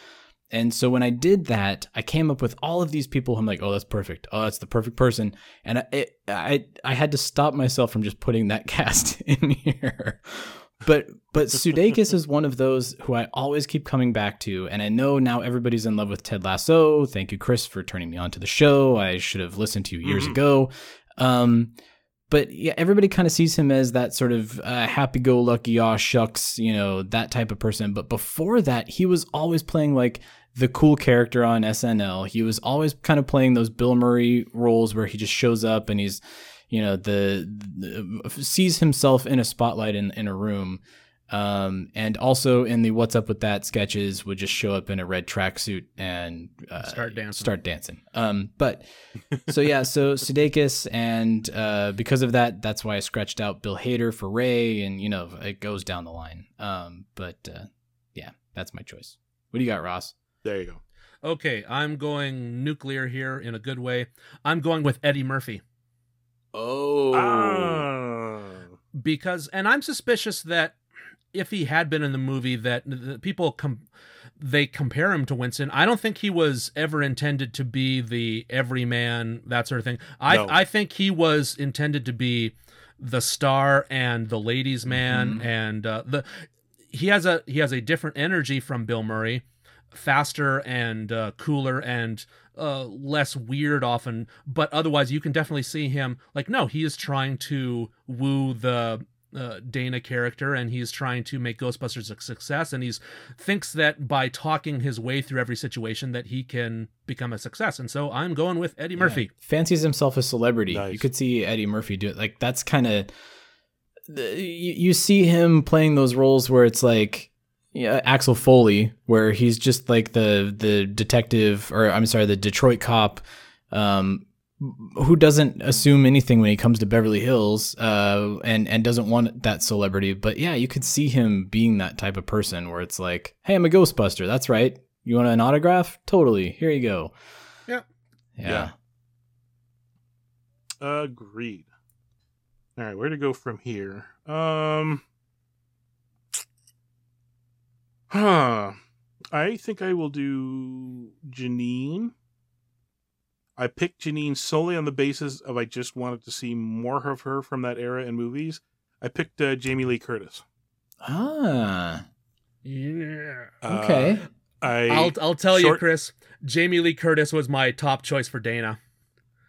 And so when I did that, I came up with all of these people. I'm like, oh, that's perfect. Oh, that's the perfect person. And I, it, I, I had to stop myself from just putting that cast in here. but but Sudeikis is one of those who I always keep coming back to, and I know now everybody's in love with Ted Lasso. Thank you, Chris, for turning me on to the show. I should have listened to you years Mhm. ago. Um, but yeah, everybody kind of sees him as that sort of uh, happy-go-lucky, aw shucks, you know, that type of person. But before that, he was always playing like the cool character on SNL. He was always kind of playing those Bill Murray roles where he just shows up and he's, you know, the, the sees himself in a spotlight in in a room. Um, and also in the "What's Up with That" sketches, would just show up in a red tracksuit and uh, Start dancing. Start dancing. Um, but so yeah, so Sudeikis, and uh, because of that, that's why I scratched out Bill Hader for Ray, and you know it goes down the line. Um, but uh, yeah, that's my choice. What do you got, Ross? There you go. Okay, I'm going nuclear here in a good way. I'm going with Eddie Murphy Oh, Ah. because, and I'm suspicious that if he had been in the movie, that the people com- they compare him to Winston. I don't think he was ever intended to be the everyman, that sort of thing. I No. I think he was intended to be the star and the ladies' man, and uh, the he has a he has a different energy from Bill Murray, faster and uh, cooler and uh, less weird often. But otherwise, you can definitely see him like no, he is trying to woo the uh, Dana character, and he's trying to make Ghostbusters a success, and he's thinks that by talking his way through every situation that he can become a success. And so I'm going with Eddie Murphy. fancies himself a celebrity. Nice. You could see Eddie Murphy do it. Like that's kind of you, you see him playing those roles where it's like yeah, Axel Foley, where he's just like the the detective, or I'm sorry, the Detroit cop, um, who doesn't assume anything when he comes to Beverly Hills, uh, and and doesn't want that celebrity. But yeah, you could see him being that type of person where it's like, hey, I'm a Ghostbuster. That's right. You want an autograph? Totally. Here you go. Yeah. Yeah. Yeah. Agreed. All right, where to go from here? Um, huh. I think I will do Janine. I picked Janine solely on the basis of I just wanted to see more of her from that era in movies. I picked uh, Jamie Lee Curtis. Ah. Yeah. Uh, Okay. I I'll I'll tell you, Chris. Jamie Lee Curtis was my top choice for Dana.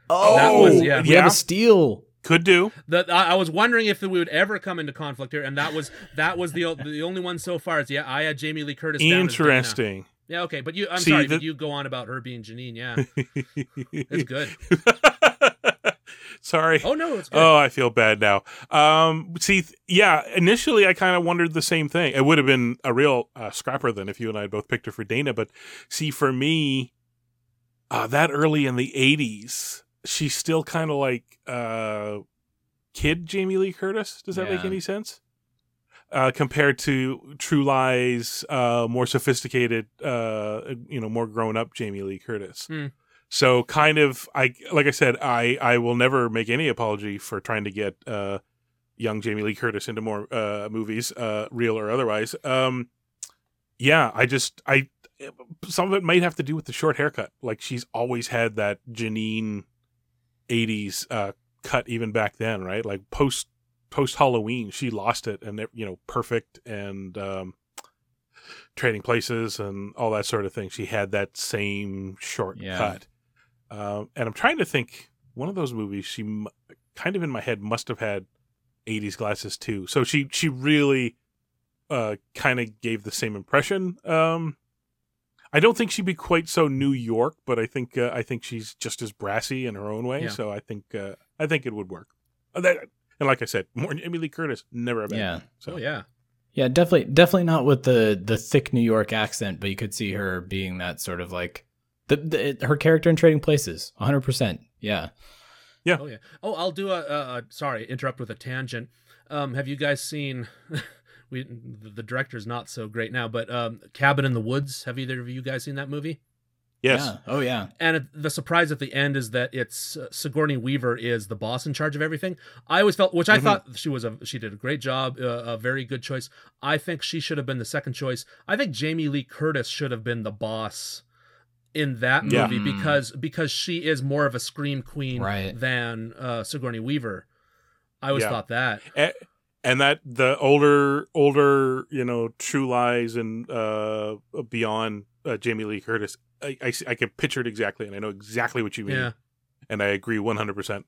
oh, that was- yeah. We have Yeah. a steal. could do. That I, I was wondering if we would ever come into conflict here, and that was that was the the only one so far. Is yeah, I had Jamie Lee Curtis. down as Dana. Interesting. Yeah, okay, but you. I'm See, sorry, the- but you go on about her being Janine. Yeah, it's good. Sorry. Oh no, it's good. Oh, I feel bad now. Um, see, th- yeah, initially I kind of wondered the same thing. It would have been a real uh, scrapper then if you and I had both picked her for Dana. But see, for me, uh, that early in the '80s, she's still kind of like uh, kid Jamie Lee Curtis. Does that make any sense? Uh, compared to True Lies, uh, more sophisticated, uh, you know, more grown up Jamie Lee Curtis. Hmm. So kind of, I like I said, I I will never make any apology for trying to get uh, young Jamie Lee Curtis into more uh, movies, uh, real or otherwise. Um, yeah, I just I some of it might have to do with the short haircut. Like she's always had that Janine '80s uh, cut, even back then, right? Like post post Halloween, she lost it, and you know, perfect and um, trading places and all that sort of thing. She had that same shortcut, Yeah. cut. Um, and I'm trying to think. One of those movies, she m- kind of in my head must have had '80s glasses too. So she she really uh, kind of gave the same impression. Um, I don't think she'd be quite so New York, but I think uh, I think she's just as brassy in her own way. Yeah. So I think uh, I think it would work. Uh, that, and like I said, more Jamie Lee Curtis, never a bad Yeah. thing. So oh yeah. Yeah, definitely, definitely not with the the thick New York accent, but you could see her being that sort of like the, the her character in Trading Places, 100. percent Yeah. Yeah. Oh yeah. Oh, I'll do a. a, a sorry, interrupt with a tangent. Um, have you guys seen? we the the director's not so great now, but um, Cabin in the Woods. Have either of you guys seen that movie? Yes, Yeah. Oh yeah. And the surprise at the end is that it's uh, Sigourney Weaver is the boss in charge of everything. I always felt, which I Mhm. thought she was a, she did a great job, uh, a very good choice. I think she should have been the second choice. I think Jamie Lee Curtis should have been the boss in that movie Yeah. Because because she is more of a scream queen Right. than uh, Sigourney Weaver. I always Yeah. thought that. A- and that the older older you know True Lies and uh beyond uh, Jamie Lee Curtis, I, I I can picture it exactly, and I know exactly what you mean, Yeah. and I agree one hundred percent.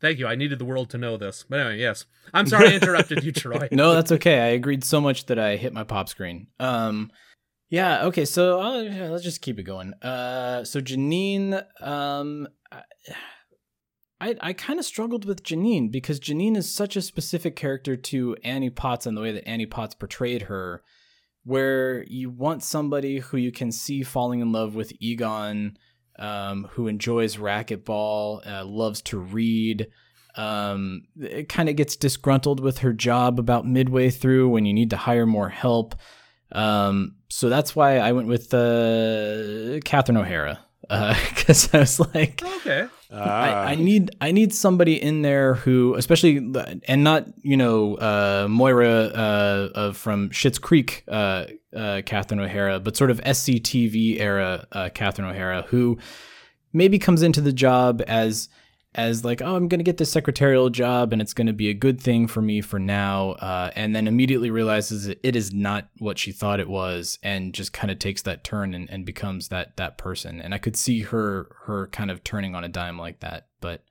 Thank you. I needed the world to know this. But anyway, yes. I'm sorry I interrupted you, Troy. No, that's okay. I agreed so much that I hit my pop screen. Um, yeah. Okay. So I'll, let's just keep it going. Uh, so Janine, um, I I kind of struggled with Janine because Janine is such a specific character to Annie Potts and the way that Annie Potts portrayed her, where you want somebody who you can see falling in love with Egon, um, who enjoys racquetball, uh, loves to read um it kind of gets disgruntled with her job about midway through when you need to hire more help um so that's why i went with uh catherine o'hara because i was like Okay. Ah, I, I need I need somebody in there who, especially and not you know uh, Moira uh, uh, from Schitt's Creek, uh, uh, Catherine O'Hara, but sort of SCTV era uh, Catherine O'Hara, who maybe comes into the job as as like oh I'm gonna get this secretarial job and it's gonna be a good thing for me for now, uh, and then immediately realizes it is not what she thought it was, and just kind of takes that turn and, and becomes that that person. And I could see her her kind of turning on a dime like that, but.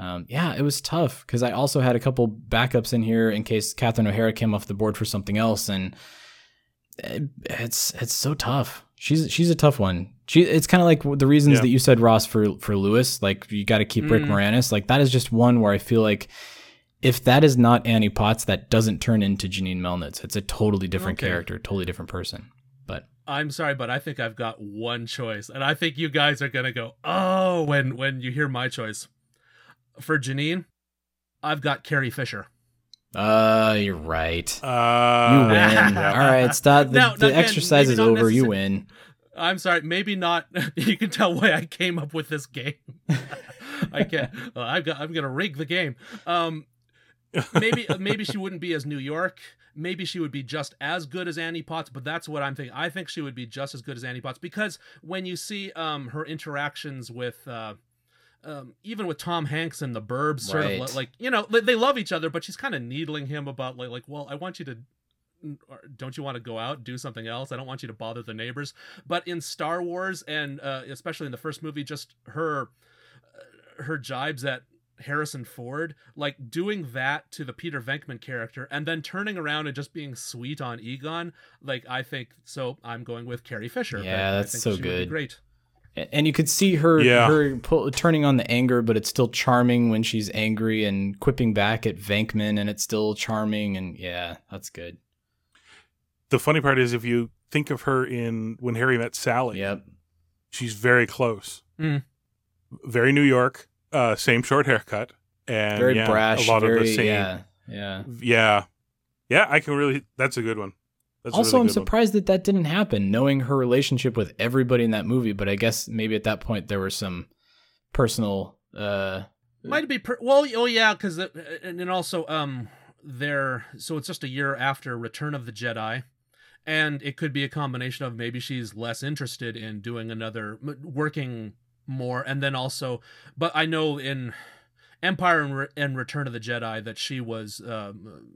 Um, yeah, it was tough because I also had a couple backups in here in case Catherine O'Hara came off the board for something else, and it's it's so tough. She's she's a tough one. She it's kind of like the reasons Yeah. that you said Ross for for Louis. Like you got to keep Rick Mm. Moranis. Like that is just one where I feel like if that is not Annie Potts, that doesn't turn into Janine Melnitz. It's a totally different Okay. character, totally different person. But I'm sorry, but I think I've got one choice, and I think you guys are gonna go, "Oh!" when when you hear my choice. For Janine, I've got Carrie Fisher. Uh, you're right. uh, You win. All right, stop. The, Now- the again, exercise is over. You win. I'm sorry, maybe not. You can tell why I came up with this game. I can't. Uh, I've got. I'm gonna rig the game. Um, maybe maybe she wouldn't be as New York. Maybe she would be just as good as Annie Potts, but that's what I'm thinking. I think she would be just as good as Annie Potts because when you see um her interactions with uh um even with Tom Hanks and the Burbs, sort Right. of li- like you know they, they love each other, but she's kind of needling him about like like well I want you to don't you want to go out do something else i don't want you to bother the neighbors but in star wars and uh, especially in the first movie just her uh, her jibes at harrison ford like doing that to the peter venkman character and then turning around and just being sweet on egon like i think so i'm going with carrie fisher Yeah, that's so she would be good. great and you could see her Yeah. her pull, turning on the anger, but it's still charming when she's angry and quipping back at Venkman, and it's still charming. And yeah, that's good. the funny part is if you think of her in When Harry Met Sally, Yep. she's very close. Mm. Very New York, uh, same short haircut, and Very yeah, brash. A lot very, of the same. Yeah. Yeah. yeah, yeah. I can really. That's a good one. That's also, really I'm good one. surprised that that didn't happen, knowing her relationship with everybody in that movie. But I guess maybe at that point there were some personal. uh might be per- well oh yeah because and then also um there so it's just a year after return of the jedi and it could be a combination of maybe she's less interested in doing another working more and then also but i know in empire and, Re- and return of the jedi that she was um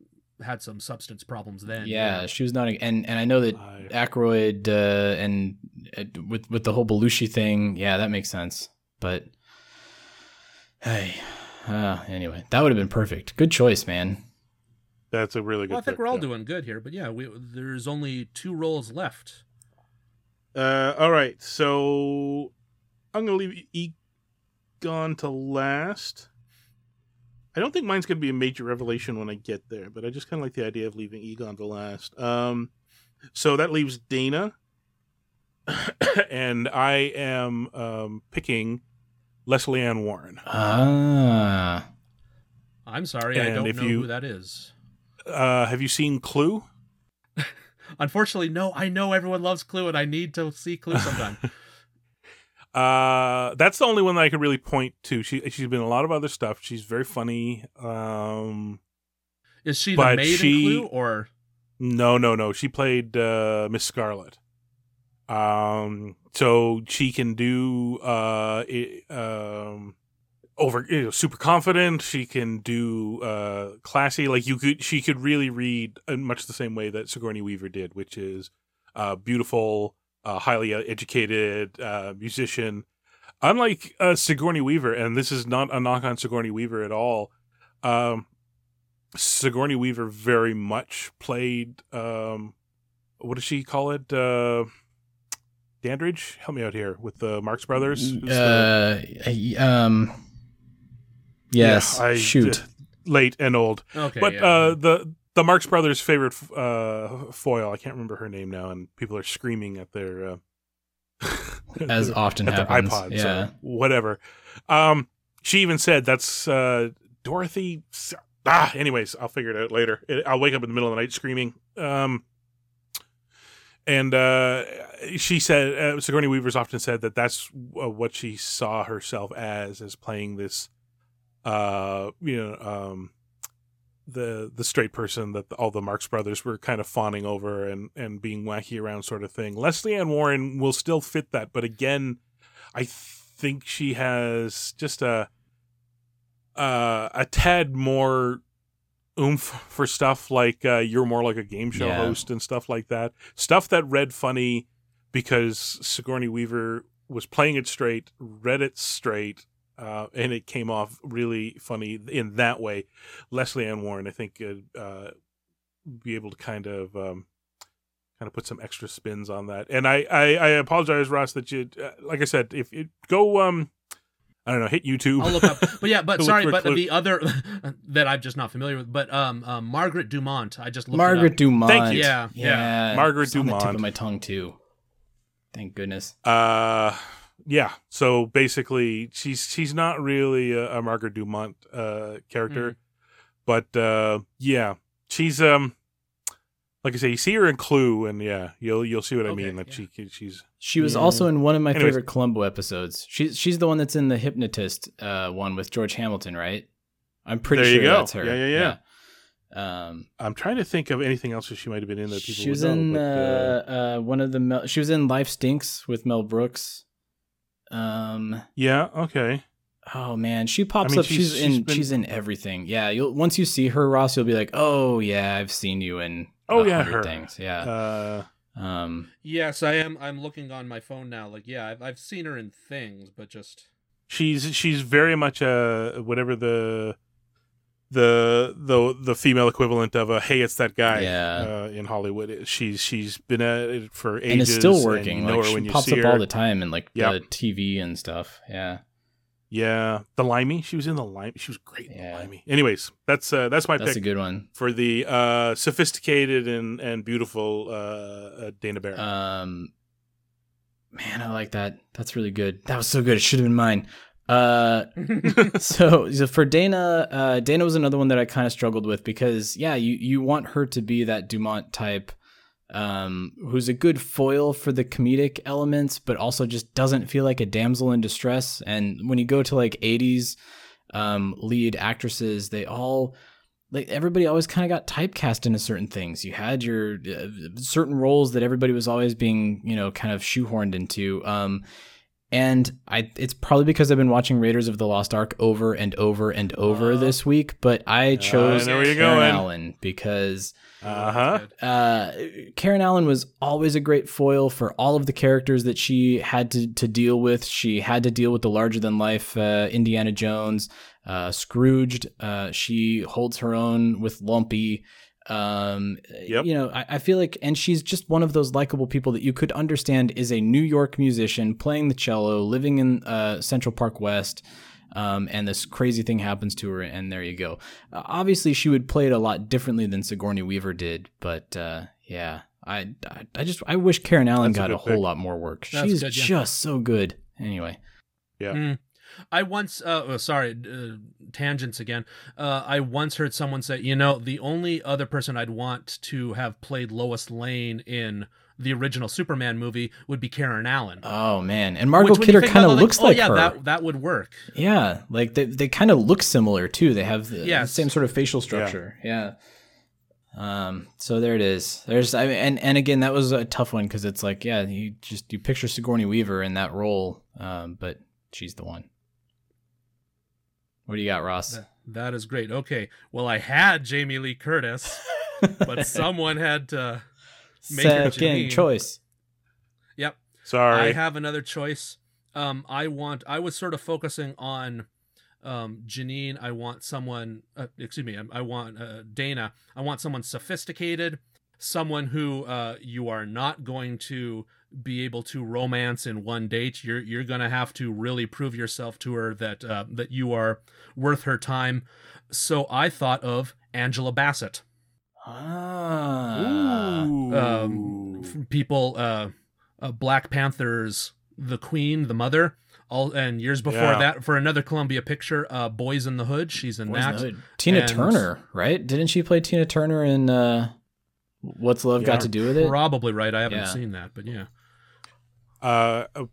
had some substance problems then Yeah, she was not, and and I know that I- Aykroyd uh, and uh, with with the whole Belushi thing, yeah, that makes sense. But hey, uh, anyway, that would have been perfect. Good choice, man. That's a really good. well, i think pick, we're all yeah. doing good here but yeah we, there's only two roles left Uh, all right, so I'm gonna leave Egon to last. I don't think mine's gonna be a major revelation when I get there, but I just kind of like the idea of leaving Egon the last. Um, so that leaves Dana, and I am um, picking Lesley Ann Warren. Ah, i'm sorry i don't know you- who that is Uh, have you seen Clue? Unfortunately, no. I know everyone loves Clue, and I need to see Clue sometime. Uh, that's the only one that I could really point to. She she's been a lot of other stuff. She's very funny. Um, Is she the maid she- in Clue, or No, no, no. She played uh, Miss Scarlet. Um, so she can do uh, it, um, over you know, super confident. She can do uh, classy. Like you could, she could really read in much the same way that Sigourney Weaver did, which is uh, beautiful, uh, highly educated uh, musician. Unlike uh, Sigourney Weaver, and this is not a knock on Sigourney Weaver at all. Um, Sigourney Weaver very much played. Um, what does she call it? Uh, Dandridge, help me out here with the Marx Brothers. Who's the- Uh, um, yes. Yeah, I- shoot. late and old. Okay, but yeah. uh, the the Marx Brothers' favorite uh, foil, I can't remember her name now, and people are screaming at their uh, As often at their happens, iPods, yeah. whatever. Um, she even said that's uh, Dorothy. Ah, anyways, I'll figure it out later. It- I'll wake up in the middle of the night screaming. Um, and uh, she said uh, Sigourney Weaver's often said that that's uh, what she saw herself as, as playing this, uh, you know, um, the the straight person that all the Marx Brothers were kind of fawning over and and being wacky around sort of thing. Lesley Ann Warren will still fit that, but again, I think she has just a uh, a tad more oomph for stuff like uh, you're more like a game show Yeah. host and stuff like that. Stuff that read funny because Sigourney Weaver was playing it straight, read it straight, uh, and it came off really funny in that way. Lesley Ann Warren, I think, uh, uh, be able to kind of um, kind of put some extra spins on that. And I I, I apologize, Ross, that you uh, like I said, if you go um. I don't know. Hit YouTube. I'll look up. But yeah, but sorry, but clue- the other that I'm just not familiar with. But um, um Margaret Dumont. I just looked it Margaret up. Dumont. Thank you. Yeah, yeah. Margaret It's on the tip Dumont. of my tongue too. Thank goodness. Uh, yeah. So basically, she's she's not really a, a Margaret Dumont uh character, but uh, yeah, she's um, like I say, you see her in Clue, and yeah, you'll you'll see what I mean. That yeah. she she she's She was Yeah. also in one of my Anyways. favorite Columbo episodes. She's she's the one that's in the hypnotist uh, one with George Hamilton, right? I'm pretty There you sure go. that's her. Yeah, yeah, yeah. Um, I'm trying to think of anything else that she might have been in that people she was would know, in but, uh, uh, uh, one of the Mel- she was in Life Stinks with Mel Brooks. Um, yeah, okay. oh man, she pops mean, up. she's- She's, she's in been- she's in everything. Yeah, you'll once you see her, Ross, you'll be like, oh yeah, I've seen you in Oh, yeah, her. things. Yeah. Uh, um, Yes, I am. I'm looking on my phone now. Like, yeah, I've, I've seen her in things, but just she's she's very much a whatever the the the the female equivalent of a hey it's that guy Yeah. uh, in Hollywood she's she's been at it for ages and it's still working. you know like she pops up her. all the time in like Yep. the TV and stuff. Yeah. yeah the limey she was in the limey she was great in Yeah. the limey anyways that's uh, that's my That's a good one. for the uh, sophisticated and and beautiful uh, uh, Dana Barrett Um, man, I like that. That's really good. That was so good. It should have been mine. Uh, so, so for Dana, uh, Dana was another one that I kind of struggled with because yeah, you you want her to be that Dumont type, um, who's a good foil for the comedic elements, but also just doesn't feel like a damsel in distress. And when you go to like '80s um, lead actresses, they all like everybody always kind of got typecast into certain things. You had your uh, certain roles that everybody was always being, you know, kind of shoehorned into. Um, and I, it's probably because I've been watching Raiders of the Lost Ark over and over and over Uh, this week. But I chose know Karen going. Allen because uh huh uh, Karen Allen was always a great foil for all of the characters that she had to, to deal with. She had to deal with the larger than life uh, Indiana Jones, uh, Scrooged. Uh, she holds her own with Lumpy. Um, Yep. You know, I, I feel like, and she's just one of those likable people that you could understand is a New York musician playing the cello, living in uh, Central Park West um, and this crazy thing happens to her, and there you go. Uh, obviously, she would play it a lot differently than Sigourney Weaver did, but uh, yeah, I, I, I just I wish Karen Allen That's a got a, good whole pick. lot more work. That's She's good, yeah. just so good. Anyway, I once, uh, oh, sorry, uh, tangents again. Uh, I once heard someone say, you know, the only other person I'd want to have played Lois Lane in the original Superman movie would be Karen Allen. oh man, and Margot Which, Kidder kind of about it, looks oh, like yeah, her. That that would work. Yeah, like they they kind of look similar too. They have the, the Yes. same sort of facial structure. Yeah. Um. So there it is. There's. I mean, and and again, that was a tough one because it's like, yeah, you just you picture Sigourney Weaver in that role, um, but she's the one. What do you got, Ross? That- that is great. Okay. Well, I had Jamie Lee Curtis, but someone had to. Make it Second Janine. choice. Yep. Sorry. I have another choice. Um, I want. I was sort of focusing on um, Janine. I want someone. Uh, excuse me. I, I want uh, Dana. I want someone sophisticated, someone who uh, you are not going to be able to romance in one date. You're you're gonna have to really prove yourself to her that uh, that you are worth her time. So I thought of Angela Bassett. Ah. Um, people uh, uh black panthers the queen the mother all and years before Yeah. that for another columbia picture uh boys in the hood she's in Boys in that Hood. Tina And- Turner, right? Didn't she play Tina Turner in uh, What's Love Yeah. Got to Do with It? probably right i haven't Yeah. seen that but yeah uh, uh,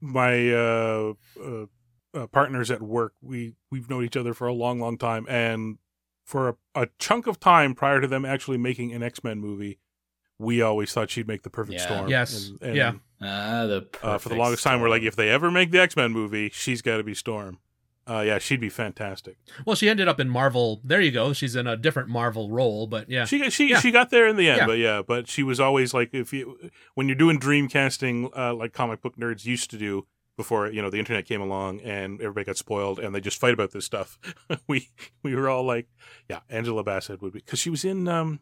my uh, uh, uh, partners at work, we we've known each other for a long, long time, and for a, a chunk of time prior to them actually making an X Men movie, we always thought she'd make the perfect Yeah. storm. Yes. and, and, Yeah. Ah, the Uh, for the perfect longest time, we're like, if they ever make the X Men movie, she's got to be Storm. Uh, yeah, she'd be fantastic. well she ended up in marvel there you go she's in a different marvel role but yeah She got- she Yeah. she got there in the end, Yeah. but yeah, but she was always like if you when you're doing dream casting, uh, like comic book nerds used to do before you know the internet came along and everybody got spoiled and they just fight about this stuff. we we were all like, yeah, Angela Bassett would be because she was in um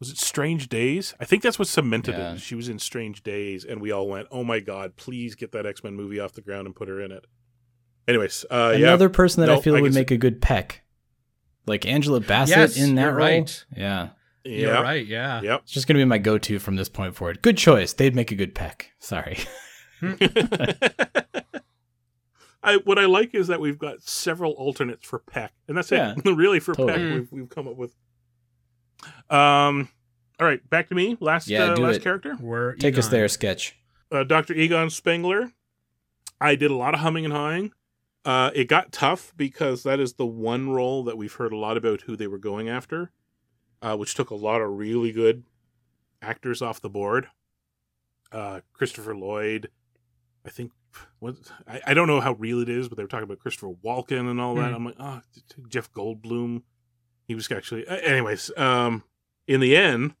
was it Strange Days? I think that's what cemented Yeah. it. She was in Strange Days, and we all went, "Oh my god, please get that X Men movie off the ground and put her in it." Anyways, uh, yeah, Another person that I feel I would guess- make a good peck. Like Angela Bassett Yes, in that you're role. right. Yeah. you're right yeah Yep. It's just going to be my go to from this point forward. Good choice. They'd make a good peck. Sorry. I what I like is that we've got several alternates for Peck, and that's Yeah, it. really for totally. Peck, Mm. we've, we've come up with. Um, all right, back to me. Last Yeah, uh, do last it. character, we're Take us there, sketch. uh, Doctor Egon Spengler. I did a lot of humming and hawing. Uh, it got tough because that is the one role that we've heard a lot about who they were going after, uh, which took a lot of really good actors off the board. Uh, Christopher Lloyd, I think. What I, I don't know how real it is, but they were talking about Christopher Walken and all that. Hmm. I'm like, oh, Jeff Goldblum. He was actually, uh, anyways. Um, in the end,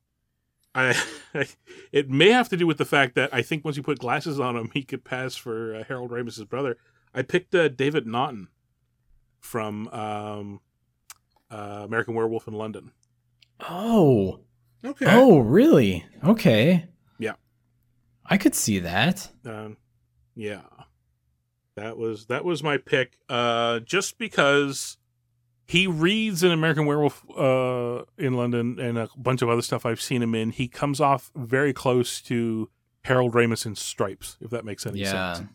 I, it may have to do with the fact that I think once you put glasses on him, he could pass for uh, Harold Ramis's brother. I picked uh, David Naughton from um, uh, American Werewolf in London. Oh. okay Oh, really? Okay. Yeah. I could see that. Um, yeah, that was that was my pick. Uh, just because he reads an American Werewolf uh, in London and a bunch of other stuff I've seen him in. He comes off very close to Harold Ramis in Stripes, if that makes any Yeah. sense.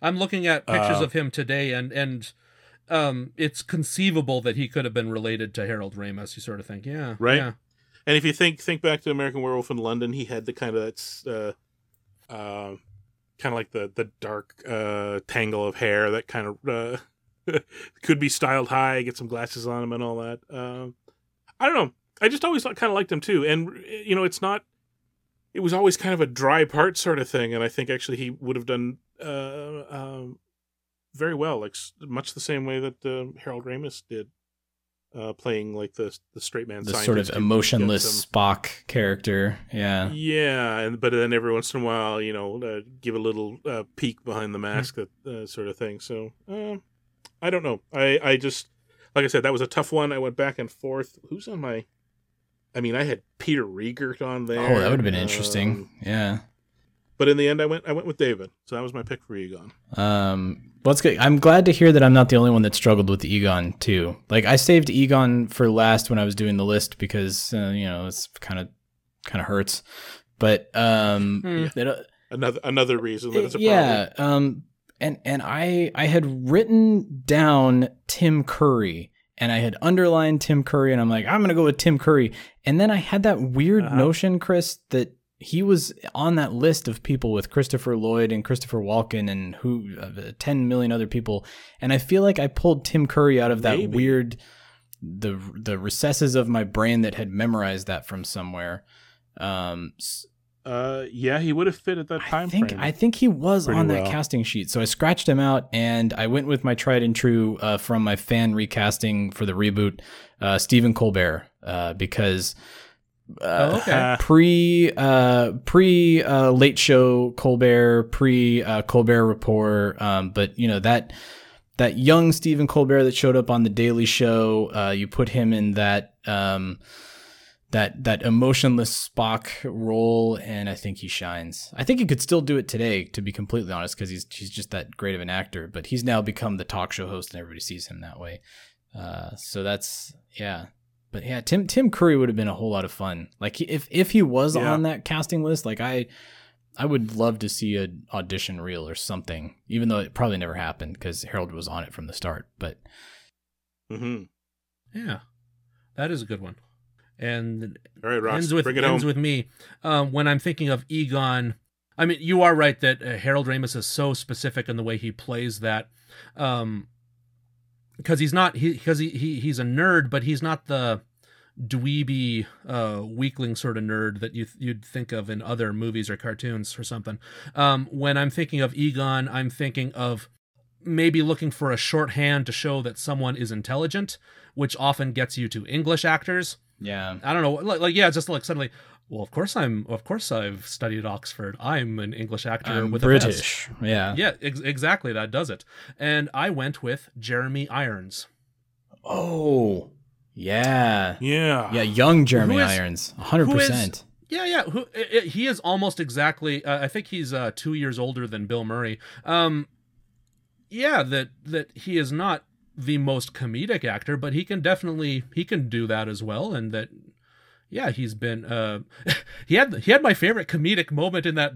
I'm looking at pictures Uh, of him today and and um it's conceivable that he could have been related to harold ramis you sort of think yeah Right. yeah. And if you think think back to American Werewolf in London, he had the kind of that's uh, uh, kind of like the the dark uh, tangle of hair that kind of uh, could be styled high, get some glasses on him and all that. Um, I don't know. I just always kind of liked him too, and you know, it's not. It was always kind of a dry part sort of thing, and I think actually he would have done uh, um, very well, like much the same way that uh, Harold Ramis did, uh, playing like the the straight man, The sort of scientist who gets emotionless. Spock character. Yeah. Yeah, and but then every once in a while, you know, uh, give a little uh, peek behind the mask, that uh, sort of thing. So uh, I don't know. I I just like I said, that was a tough one. I went back and forth. Who's on my? I mean, I had Peter Riegert on there. Oh, that would have been interesting. um, yeah. but in the end, I went I went with David. So that was my pick for Egon. Um, well, it's good. I'm glad to hear that I'm not the only one that struggled with Egon too. Like I saved Egon for last when I was doing the list because uh, you know it's kind of kind of hurts. But um, it, uh, Another another reason that it's a yeah, problem. Yeah. Um, and and I I had written down Tim Curry and I had underlined Tim Curry and I'm like I'm gonna go with Tim Curry and then I had that weird Uh-huh. notion, Chris, that he was on that list of people with Christopher Lloyd and Christopher Walken and who uh, 10 million other people and I feel like I pulled Tim Curry out of that Maybe. weird the the recesses of my brain that had memorized that from somewhere um Uh, yeah, he would have fit at that time I think frame. I think he was on that well. casting sheet. So I scratched him out, and I went with my tried and true uh, from my fan recasting for the reboot, uh, Stephen Colbert, uh, because oh, okay. pre uh, pre uh, late show Colbert, pre uh, Colbert Report, um, but you know that that young Stephen Colbert that showed up on the Daily Show, uh, you put him in that. Um, that that emotionless Spock role, and I think he shines. I think he could still do it today, to be completely honest, because he's he's just that great of an actor. But he's now become the talk show host, and everybody sees him that way. Uh, so that's yeah. But yeah, Tim Tim Curry would have been a whole lot of fun. Like if if he was Yeah. on that casting list, like I. I would love to see an audition reel or something, even though it probably never happened because Harold was on it from the start. But hmm Yeah, that is a good one. And All right, Ross, ends with ends home. with me. Um, when I'm thinking of Egon, I mean, you are right that uh, Harold Ramis is so specific in the way he plays that, um, because he's not he because he, he he's a nerd, but he's not the dweeby uh weakling sort of nerd that you you'd think of in other movies or cartoons or something. Um, when I'm thinking of Egon, I'm thinking of maybe looking for a shorthand to show that someone is intelligent, which often gets you to English actors. Yeah, I don't know, like, like yeah, just like suddenly. Well, of course I'm. Of course I've studied at Oxford. I'm an English actor I'm with a. British. Yeah. Yeah, ex- exactly. That does it. And I went with Jeremy Irons. Oh, yeah. Yeah. Yeah, young Jeremy Who is- Irons, hundred who is- percent. Yeah, yeah. Who i i he is almost exactly. Uh, I think he's uh, two years older than Bill Murray. Um, yeah, that that he is not the most comedic actor, but he can definitely he can do that as well. And that, yeah, he's been. Uh, he had he had my favorite comedic moment in that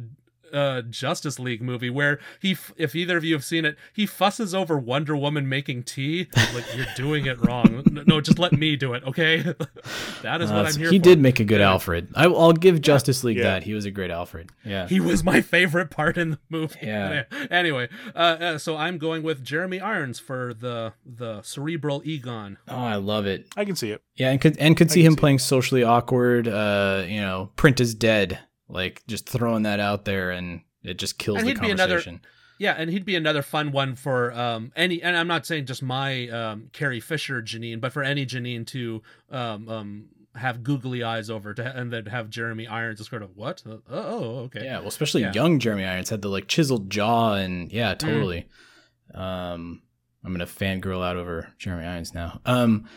uh Justice League movie where he f- if either of you have seen it he fusses over Wonder Woman making tea like you're doing it wrong no, no just let me do it okay that is Uh, what I'm so here he for did make a good Alfred. I, I'll give Justice League Yeah. that. He was a great Alfred. Yeah. he was my favorite part in the movie. Yeah. Anyway, uh, uh, so I'm going with Jeremy Irons for the the cerebral Egon. oh, I love it. I can see it. Yeah, and could and could see him see playing socially awkward. Uh, you know, print is dead. Like just throwing that out there, and it just kills And the be another- conversation. Yeah, and he'd be another fun one for um any. And I'm not saying just my um Carrie Fisher Janine, but for any Janine to um um have googly eyes over to and then have Jeremy Irons just sort of what? Uh, oh, okay. Yeah, well, especially Yeah. young Jeremy Irons had the like chiseled jaw, and yeah, Mm. totally. Um, I'm gonna fangirl out over Jeremy Irons now. Um,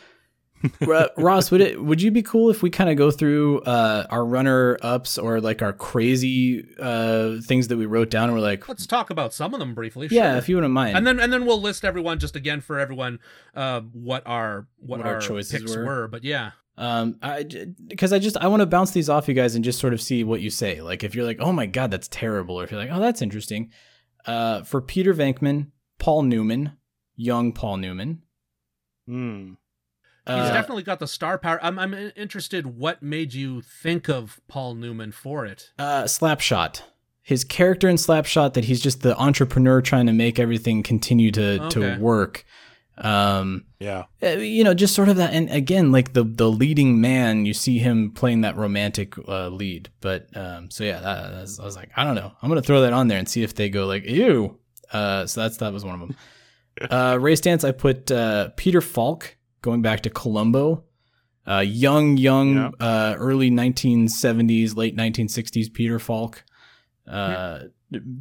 Ross, would it would you be cool if we kind of go through uh our runner ups or like our crazy uh things that we wrote down and we're like, Let's talk about some of them briefly. yeah, sure. if you wouldn't mind. and then and then we'll list everyone just again for everyone uh what our what, What our our, choices picks were. were. But yeah. Um, I because I just I want to bounce these off you guys and just sort of see what you say. Like if you're like, oh my god, that's terrible, or if you're like, oh that's interesting. Uh, for Peter Venkman, Paul Newman, young Paul Newman. Hmm. He's Uh, definitely got the star power. I'm I'm interested. What made you think of Paul Newman for it? uh, Slapshot. His character in Slapshot that he's just the entrepreneur trying to make everything continue to Okay. to work. Um, Yeah. uh, you know, just sort of that, and again, like the the leading man, you see him playing that romantic uh, lead. But um, so yeah, that, that's, I was like, I don't know, I'm gonna throw that on there and see if they go like, ew. Uh, so that's that was one of them. uh, Ray Stantz, I put uh, Peter Falk going back to Columbo, Uh, young, young, Yeah. uh, early 1970s, late 1960s Peter Falk. Uh,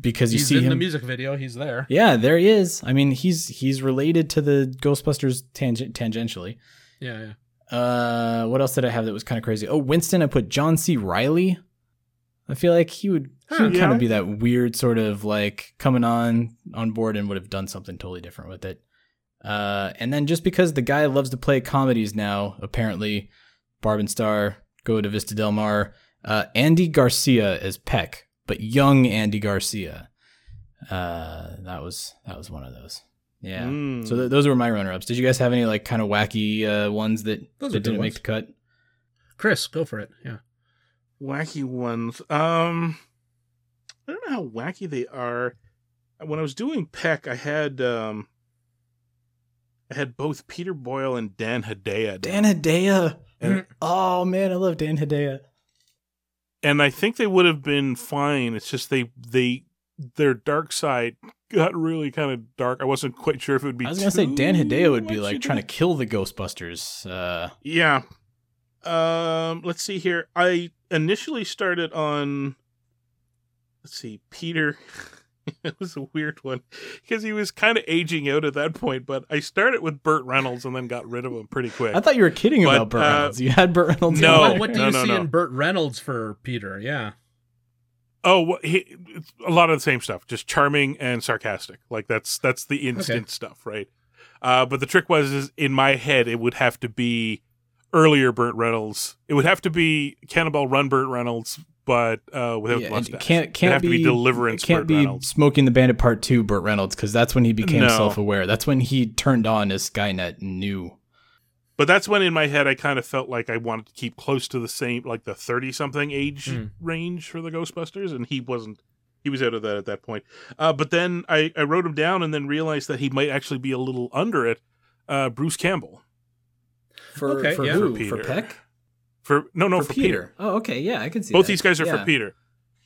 because you He's see in him the music video. He's there. yeah, there he is. I mean, he's he's related to the Ghostbusters tangent tangentially. Yeah, yeah. Uh, what else did I have that was kind of crazy? Oh, Winston. I put John C. Reilly. I feel like he would he Huh, would kind of be that weird sort of like coming on on board and would have done something totally different with it. Uh, and then just because the guy loves to play comedies now, apparently, Barb and Star go to Vista Del Mar. Uh, Andy Garcia as Peck, but young Andy Garcia. Uh, that was that was one of those. Yeah. Mm. So th- those were my runner-ups. Did you guys have any like kind of wacky uh, ones that, Those that didn't make the cut? Chris, go for it. Yeah. wacky ones. Um, I don't know how wacky they are. When I was doing Peck, I had um, I had both Peter Boyle and Dan Hedaya. Dan Hedaya. And- Oh man, I love Dan Hedaya. and I think they would have been fine. It's just they they their dark side got really kind of dark. I wasn't quite sure if it would be. I was gonna say Dan Hedaya would be like trying to kill the Ghostbusters. Uh, Yeah. Um. Let's see here. I initially started on. Let's see, Peter. it was a weird one because he was kind of aging out at that point. But I started with Burt Reynolds and then got rid of him pretty quick. I thought you were kidding But, about Burt uh, Reynolds. You had Burt Reynolds. No. in What, what do no, you no, see no. in Burt Reynolds for Peter? Yeah. Oh, well, he, it's a lot of the same stuff, just charming and sarcastic. Like that's that's the instant Okay. stuff, right? Uh, but the trick was, is in my head, it would have to be earlier Burt Reynolds. It would have to be Cannonball Run Burt Reynolds, but uh, without Yeah, mustache. can't can't have be, to be Deliverance it Can't Burt be Reynolds. Smokey and the Bandit Part Two Burt Reynolds because that's when he became No. self-aware. That's when he turned on as Skynet and knew. But that's when in my head I kind of felt like I wanted to keep close to the same, like the thirty something age Hmm. range for the Ghostbusters, and he wasn't. He was out of that at that point. Uh, but then I, I wrote him down and then realized that he might actually be a little under it. Uh, Bruce Campbell For Okay, for yeah. who? For For, Peck? For no no for, Peter. Oh, okay, yeah, I can see Both that. these guys are Yeah. for Peter.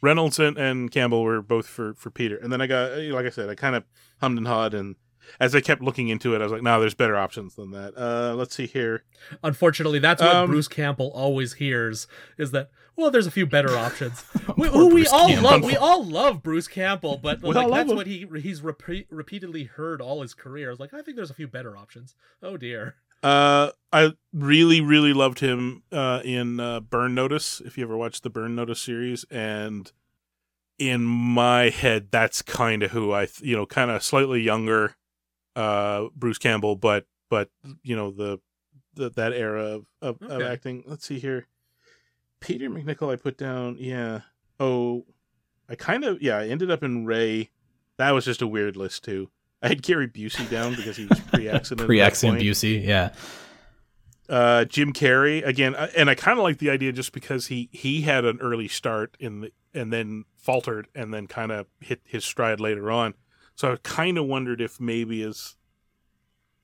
Reynolds and, and Campbell were both for for Peter. And then I got like I said, I kind of hummed and hawed, and as I kept looking into it, I was like, no, there's better options than that. Uh, let's see here. Unfortunately, that's what Um, Bruce Campbell always hears is that well, there's a few better options. we, Poor who we all Campbell. love, we all love Bruce Campbell, but We like that's him. what he he's repeat, repeatedly heard all his career. I was like, I think there's a few better options. Oh dear. Uh, I really, really loved him uh, in uh, Burn Notice. If you ever watched the Burn Notice series, and in my head, that's kind of who I, th- you know, kind of slightly younger, uh, Bruce Campbell, but but you know the, the that era of of, of acting. Let's see here, Peter MacNicol. I put down, yeah. Oh, I kind of yeah. I ended up in Ray. That was just a weird list too. I had Gary Busey down because he was pre-accident. Pre-accident Busey, yeah. Uh Jim Carrey again uh, and I kind of like the idea just because he he had an early start in the and then faltered and then kind of hit his stride later on so I kind of wondered if maybe as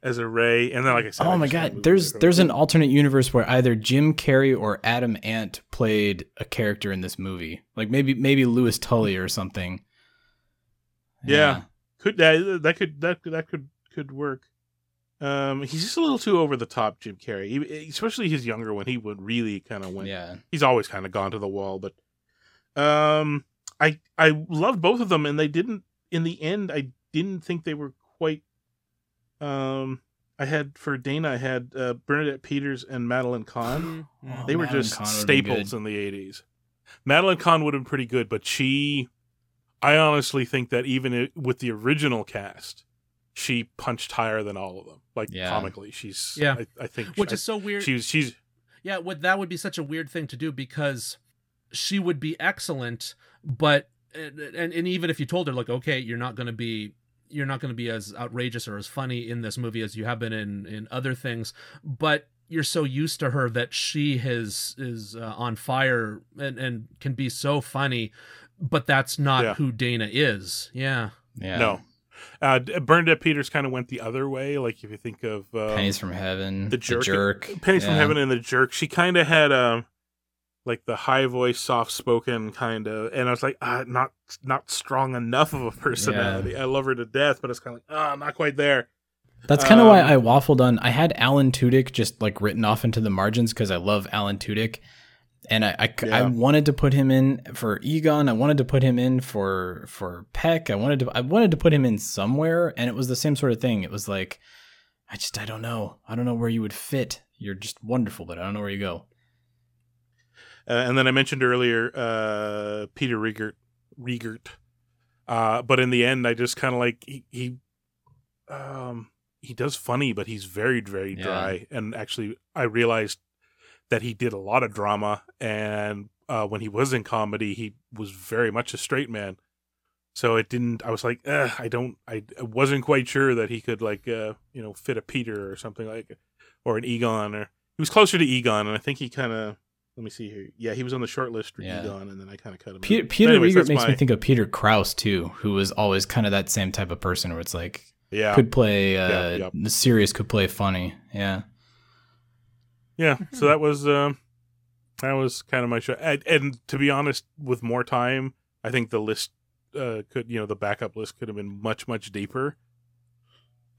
as a Ray and then like I said I Oh my god, there's there's an alternate universe where either Jim Carrey or Adam Ant played a character in this movie. Like maybe maybe Louis Tully or something. Yeah. could that that could that could that could could work um he's just a little too over the top Jim Carrey. He- especially his younger one he would really kind of went Yeah. he's always kind of gone to the wall but um i i loved both of them and they didn't in the end i didn't think they were quite um i had for dana i had uh, bernadette peters and madeline kahn. Mm, they were Madeline just Kahn staples in the 80s madeline kahn would have been pretty good but she i honestly think that even i- with the original cast she punched higher than all of them like Yeah. comically she's Yeah. i, I think Which I- is so weird. she's she's Yeah, would that would be such a weird thing to do because she would be excellent, but and and, and even if you told her like, okay, you're not going to be you're not going to be as outrageous or as funny in this movie as you have been in in other things, but you're so used to her that she has is uh, on fire and and can be so funny, but that's not Yeah. who Dana is. Yeah. Yeah. No. Uh, D- Bernadette Peters kind of went the other way. Like if you think of um, Pennies from Heaven. the jerk, jerk. Pennies from Heaven, and the jerk, she kind of had um like the high voice, soft spoken kind of, and I was like, ah, not not strong enough of a personality. I love her to death, but it's kind of like, ah, not quite there. That's kind of why Um, I waffled on. I had Alan Tudyk just like written off into the margins because I love Alan Tudyk, and I, I, I wanted to put him in for Egon. I wanted to put him in for for Peck. I wanted to I wanted to put him in somewhere, and it was the same sort of thing. It was like, I just I don't know. I don't know where you would fit. You're just wonderful, but I don't know where you go. Uh, and then I mentioned earlier uh, Peter Riegert, Riegert. Uh, but in the end, I just kind of like he, he, um, he does funny, but he's very, very Yeah. dry. And actually, I realized that he did a lot of drama, and uh, when he was in comedy, he was very much a straight man. So it didn't. I was like, I don't. I, I wasn't quite sure that he could like, uh, you know, fit a Peter or something like, or an Egon, or he was closer to Egon, and I think he kind of. Let me see here. Yeah, he was on the short list for Yeah. Egon, and then I kind of cut him. Peter, out. Peter anyways, Riegert makes my- me think of Peter Krause too, who was always kind of that same type of person where it's like Yeah, could play uh, Yeah, yeah. the serious, could play funny. Yeah. Yeah. So that was um, that was kind of my show. And, and to be honest, with more time, I think the list uh, could, you know, the backup list could have been much, much deeper.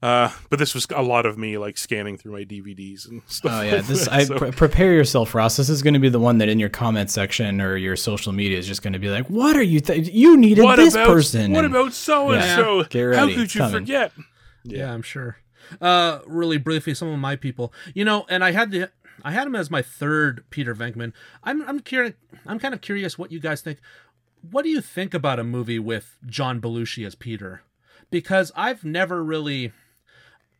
Uh, but this was a lot of me like scanning through my DVDs and stuff. Oh yeah, like this that, I so- pre- prepare yourself, Ross. This is going to be the one that in your comment section or your social media is just going to be like, "What are you? Th- you needed what this about person." what and- about so and so? Get How could you coming. forget? Yeah. I'm sure. Uh, really briefly, some of my people, you know, and I had the, I had him as my third Peter Venkman. I'm, I'm curious. I'm kind of curious what you guys think. What do you think about a movie with John Belushi as Peter? Because I've never really,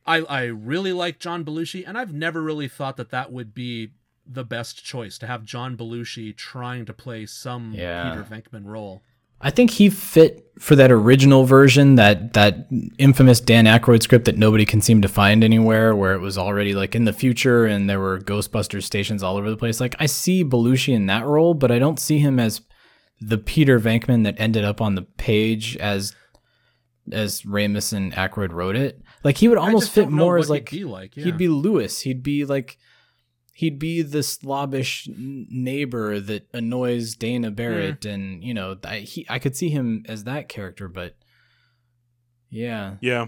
I, I really like John Belushi, and I've never really thought that that would be the best choice to have John Belushi trying to play some Yeah. Peter Venkman role. I think he fit for that original version, that that infamous Dan Aykroyd script that nobody can seem to find anywhere, where it was already like in the future and there were Ghostbusters stations all over the place. Like I see Belushi in that role, but I don't see him as the Peter Venkman that ended up on the page as as Ramis and Aykroyd wrote it. Like he would almost fit more as like he'd be like. Yeah. he'd be Louis. He'd be like he'd be the slobbish neighbor that annoys Dana Barrett, and you know, I he I could see him as that character, but yeah, Yeah.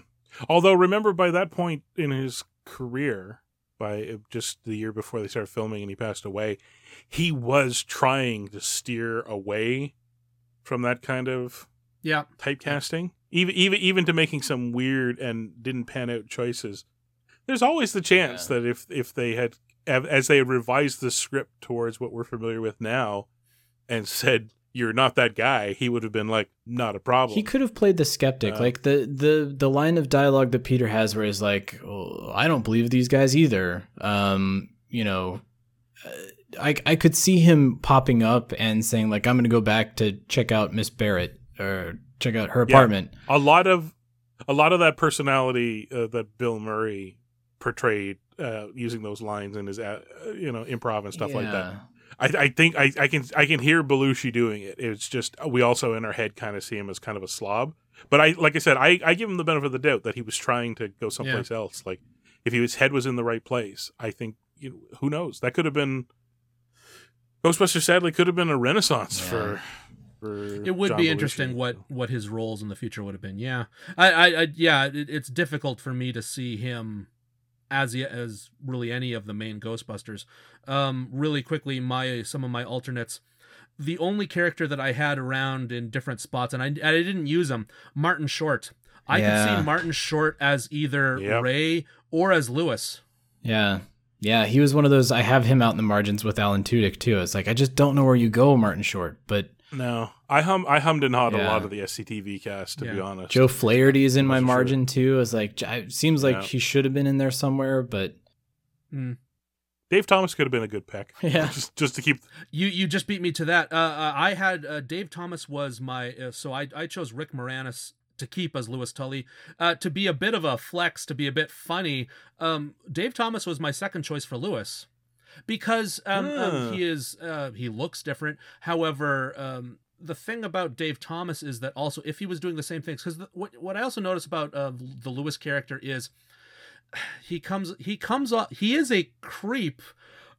Although remember by that point in his career, by uh, just the year before they started filming and he passed away, he was trying to steer away from that kind of yeah. typecasting, even even even to making some weird and didn't pan out choices. There's always the chance Yeah. that if if they had as they revised the script towards what we're familiar with now, and said you're not that guy, he would have been like not a problem. he could have played the skeptic. Uh, like the the the line of dialogue that Peter has, where he's like, oh, "I don't believe these guys either." Um, you know. uh, I, I could see him popping up and saying like I'm gonna go back to check out Miss Barrett or check out her Yeah. apartment. a lot of a lot of that personality uh, that Bill Murray portrayed uh, using those lines in his uh, you know improv and stuff like that. I, I think I, I can I can hear Belushi doing it. It's just we also in our head kind of see him as kind of a slob. But I like I said I, I give him the benefit of the doubt that he was trying to go someplace else. Like if his head was in the right place, I think you know, who knows that could have been Ghostbusters. Sadly, could have been a renaissance Yeah. for. for it would John be Belushi. interesting what what his roles in the future would have been yeah i i, I yeah it, it's difficult for me to see him as as really any of the main ghostbusters um really quickly my some of my alternates the only character that i had around in different spots and i, I didn't use him martin short i could see martin short as either Yep. ray or as louis Yeah. Yeah, he was one of those. I have him out in the margins with Alan Tudyk too. It's like I just don't know where you go, Martin Short. But No, I hum I hummed and hawed a lot of the SCTV cast to be honest. Joe Flaherty is in my Wasn't sure. margin too. It's like it seems like Yeah. he should have been in there somewhere, but Dave Thomas could have been a good pick. Yeah. just just to keep. You you just beat me to that. Uh, uh, I had uh, Dave Thomas was my uh, so I I chose Rick Moranis to keep as Louis Tully uh, to be a bit of a flex to be a bit funny. Um, Dave Thomas was my second choice for Louis because um, Ah. um, he is uh, he looks different. However. Um, the thing about Dave Thomas is that also if he was doing the same things because what what I also notice about uh, the Louis character is he comes he comes off he is a creep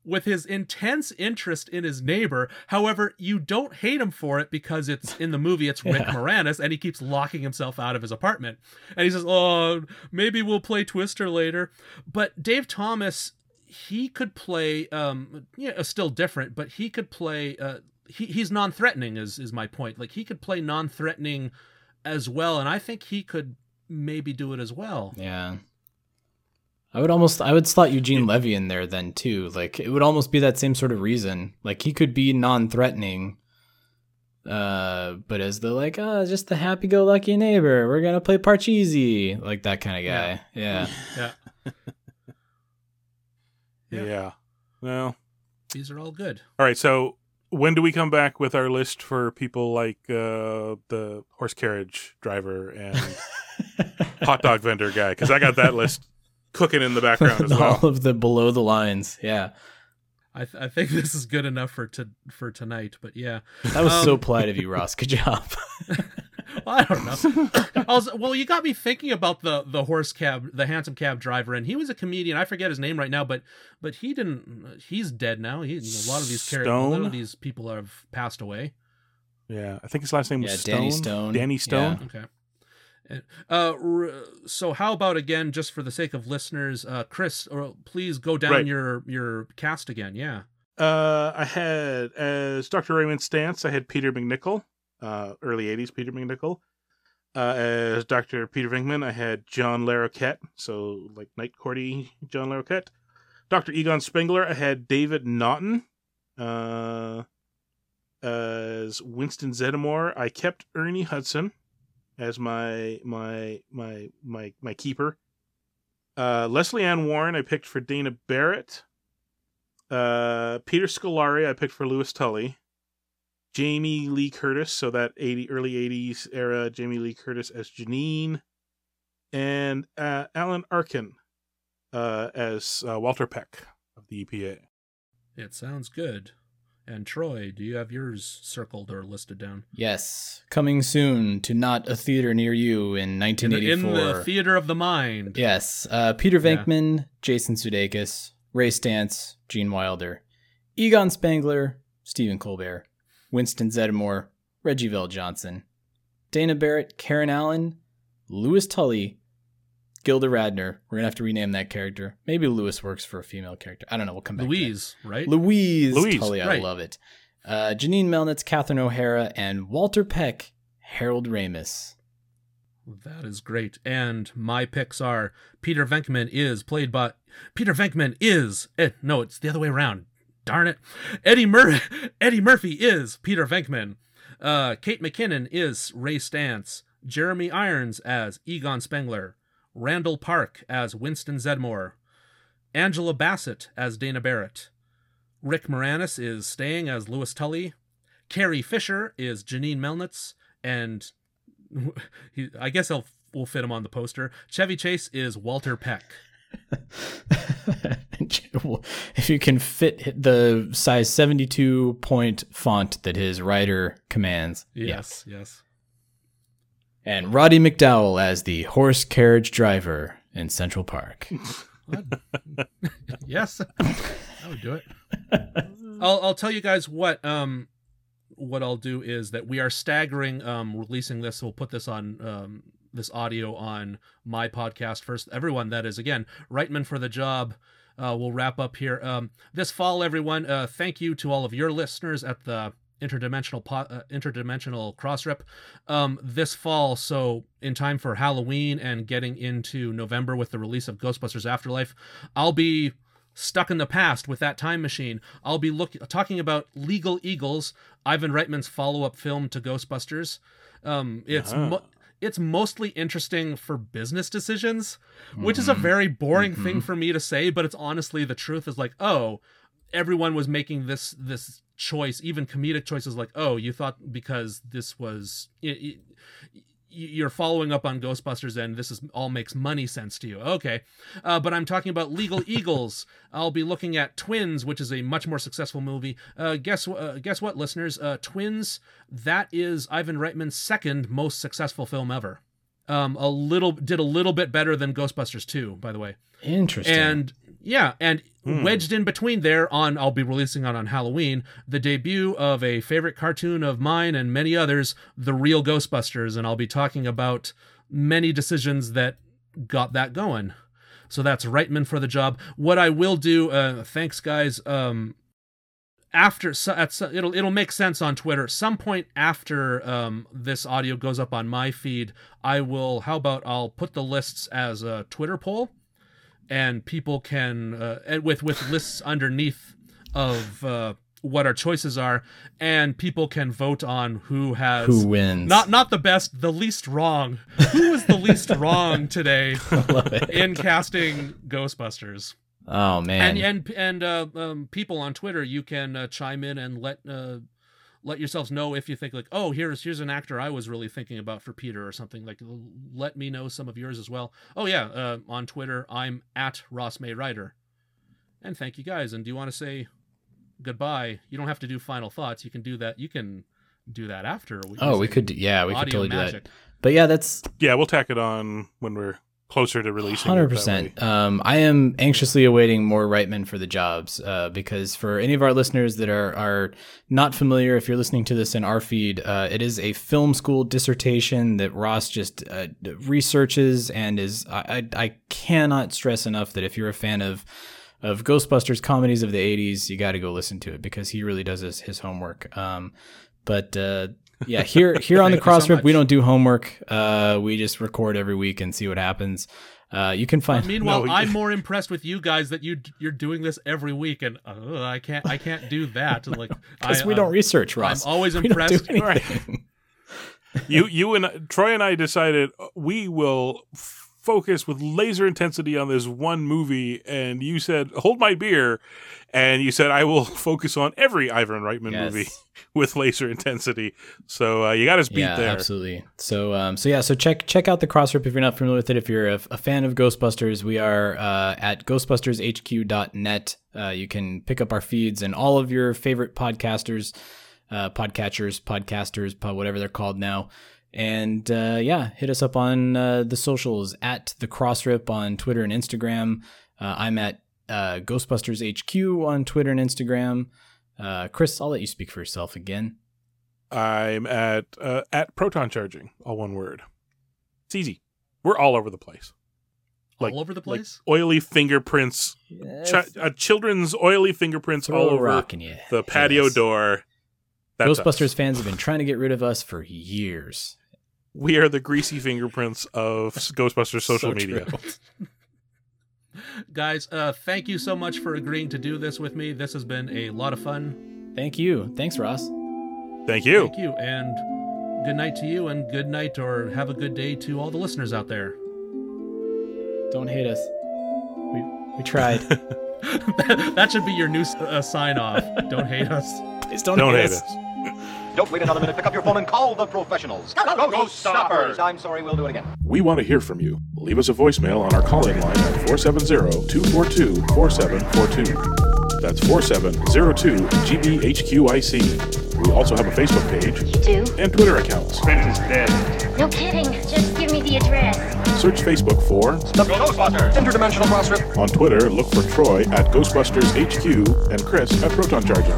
with his intense interest in his neighbor. However, you don't hate him for it because it's in the movie it's Rick Yeah. Moranis and he keeps locking himself out of his apartment. And he says, "Oh, maybe we'll play Twister later." But Dave Thomas he could play um yeah, still different, but he could play uh he, he's non-threatening is is my point. Like he could play non-threatening as well and I think he could maybe do it as well. yeah. I would almost I would slot Eugene Levy in there then too. Like it would almost be that same sort of reason. Like he could be non-threatening, uh, but as the like, oh, just the happy-go-lucky neighbor. We're gonna play Parcheesi, like that kind of guy. Yeah. Yeah. Yeah. Yeah. Well, These are all good. all right. So when do we come back with our list for people like uh, the horse carriage driver and hot dog vendor guy? Because I got that list cooking in the background as well. All of the below the lines. Yeah. I, th- I think this is good enough for to for tonight. But yeah, That was so Um, polite of you, Ross. Good job. I don't know. I was, well, you got me thinking about the the horse cab, the hansom cab driver, and he was a comedian. I forget his name right now, but but he didn't. He's dead now. He, a lot of these characters, a lot Stone? of these people have passed away. Yeah, I think his last name was Yeah, Stone. Danny Stone. Danny Stone. Okay. Uh, so how about again, just for the sake of listeners, uh, Chris, or please go down Right. your your cast again. Yeah. Uh, I had as Dr. Raymond Stantz, I had Peter MacNicol, uh, early '80s Peter MacNicol. Uh, as Dr. Peter Venkman, I had John Larroquette, so like Night Courty John Larroquette. Dr. Egon Spengler, I had David Naughton. Uh, as Winston Zeddemore, I kept Ernie Hudson as my my my my my keeper. Uh, Lesley Ann Warren, I picked for Dana Barrett. Uh, Peter Scolari, I picked for Louis Tully. Jamie Lee Curtis, so that 80 early 80s era Jamie Lee Curtis as Janine, and uh, Alan Arkin uh, as uh, Walter Peck of the EPA. It sounds good. And Troy, do you have yours circled or listed down? Yes, coming soon to not a theater near you in In the, in the theater of the mind. Yes, uh, Peter Yeah. Venkman, Jason Sudeikis, Ray Stantz, Gene Wilder, Egon Spengler, Stephen Colbert, Winston Zeddemore, Reggie VelJohnson, Dana Barrett, Karen Allen, Louis Tully, Gilda Radner. We're gonna have to rename that character. Maybe Louis works for a female character. I don't know. We'll come back. to. Louise, right? Louise, Louise, Tully, I love it. Uh, Janine Melnitz, Catherine O'Hara, and Walter Peck, Harold Ramis. That is great. And my picks are Peter Venkman is played by Peter Venkman is eh, no, it's the other way around. Darn it. Eddie Mur- Eddie Murphy is Peter Venkman. Uh, Kate McKinnon is Ray Stantz. Jeremy Irons as Egon Spengler. Randall Park as Winston Zeddemore. Angela Bassett as Dana Barrett. Rick Moranis is staying as Louis Tully. Carrie Fisher is Janine Melnitz. And he, I guess I'll we'll fit him on the poster. Chevy Chase is Walter Peck. if you can fit the size 72 point font that his writer commands. Yes, yes. And Roddy McDowall as the horse carriage driver in Central Park. yes, I would do it. I'll I'll tell you guys what um what I'll do is that we are staggering um releasing this. We'll put this on um this audio on my podcast first. Everyone that is again Reitman for the job. Uh, we'll wrap up here. Um, this fall, everyone. Uh, thank you to all of your listeners at the interdimensional po- uh, interdimensional crossrip um, this fall. So in time for Halloween and getting into November with the release of Ghostbusters Afterlife, I'll be stuck in the past with that time machine. I'll be look talking about Legal Eagles, Ivan Reitman's follow-up film to Ghostbusters. Um, it's Uh-huh. mo- it's mostly interesting for business decisions, which is a mm-hmm. very boring thing mm-hmm. for me to say, but it's honestly the truth. Is like, oh, everyone was making this this choice, even comedic choices. Like, oh, you thought because this was. y- y- you're following up on Ghostbusters and this is all makes money sense to you. Okay. Uh, but I'm talking about Legal Eagles. I'll be looking at Twins, which is a much more successful movie. Uh, guess uh, guess what, listeners? Uh, Twins, that is Ivan Reitman's second most successful film ever. Um, a little did a little bit better than Ghostbusters 2, by the way. Interesting. And yeah, and Hmm. wedged in between there on I'll be releasing on on Halloween the debut of a favorite cartoon of mine and many others, The Real Ghostbusters, and I'll be talking about many decisions that got that going. So that's Reitman for the job. What I will do, uh, thanks guys. Um, after so, at, so- it'll it'll make sense on Twitter. Some point after um, this audio goes up on my feed, I will. How about I'll put the lists as a Twitter poll, and people can uh, with with lists underneath of uh, what our choices are, and people can vote on who has Who wins? Not not the best, the least wrong. Who was the least wrong today in casting Ghostbusters? Oh man. and and and uh, um, people on Twitter, you can uh, chime in and let uh, let yourselves know if you think like, oh, here's here's an actor I was really thinking about for Peter or something. Like, let me know some of yours as well. Oh yeah, uh, on Twitter, I'm at Ross May Writer. And thank you guys. And do you want to say goodbye? You don't have to do final thoughts. You can do that. You can do that after. We Oh, we could. do- Yeah, we could audio totally do that. But yeah, that's Yeah, we'll tack it on when we're closer to releasing. Hundred percent. Um, I am anxiously awaiting more Reitman for the jobs uh, because for any of our listeners that are are not familiar, if you're listening to this in our feed, uh, it is a film school dissertation that Ross just uh, researches and is. I, I I cannot stress enough that if you're a fan of of Ghostbusters comedies of the '80s, you got to go listen to it because he really does his, his homework. Um, but uh, yeah, here here on the Thank you so Crossrip, we don't do homework. Uh, we just record every week and see what happens. Uh, you can find. Meanwhile, No, I'm more impressed with you guys that you you're doing this every week, and uh, I can't I can't do that. Like, Because we uh, don't research, Ross. I'm always We don't do impressed. anything. you you and Troy and I decided uh, we will f- focus with laser intensity on this one movie, and you said hold my beer, and you said I will focus on every Ivan Reitman Yes. movie with laser intensity. So uh, you got us beat yeah, there. absolutely. So, um, so yeah, so check check out the Crossrip if you're not familiar with it. If you're a, a fan of Ghostbusters, we are uh, at GhostbustersHQ.net. Uh, you can pick up our feeds and all of your favorite podcasters, uh, podcatchers, podcasters, pod, whatever they're called now. And uh, yeah, hit us up on uh, the socials at the Crossrip on Twitter and Instagram. Uh, I'm at uh, Ghostbusters HQ on Twitter and Instagram. Uh, Chris, I'll let you speak for yourself again. I'm at uh, at proton charging, all one word. It's easy. We're all over the place. all over the like place. oily fingerprints, chi- uh, children's oily fingerprints Throw all a over you. the patio Yes. door. That's us. Ghostbusters fans have been trying to get rid of us for years. We are the greasy fingerprints of Ghostbusters social So media. Guys, uh, thank you so much for agreeing to do this with me. This has been a lot of fun. Thank you. Thanks, Ross. Thank you. Thank you, and good night to you, and good night or have a good day to all the listeners out there. Don't hate us. We we tried. that should be your new uh, sign off. Don't hate us. Please don't, Don't hate, hate us. us. Don't wait another minute. Pick up your phone and call the professionals. Ghost stoppers. I'm sorry. We'll do it again. We want to hear from you. Leave us a voicemail on our call-in line at 470-242-4742. That's 4702-GBHQIC. We also have a Facebook page You do? and Twitter accounts. No kidding. Just give me the address. Search Facebook for. The Ghostbusters. Interdimensional crossrip. On Twitter, look for Troy at Ghostbusters HQ and Chris at Proton Charger.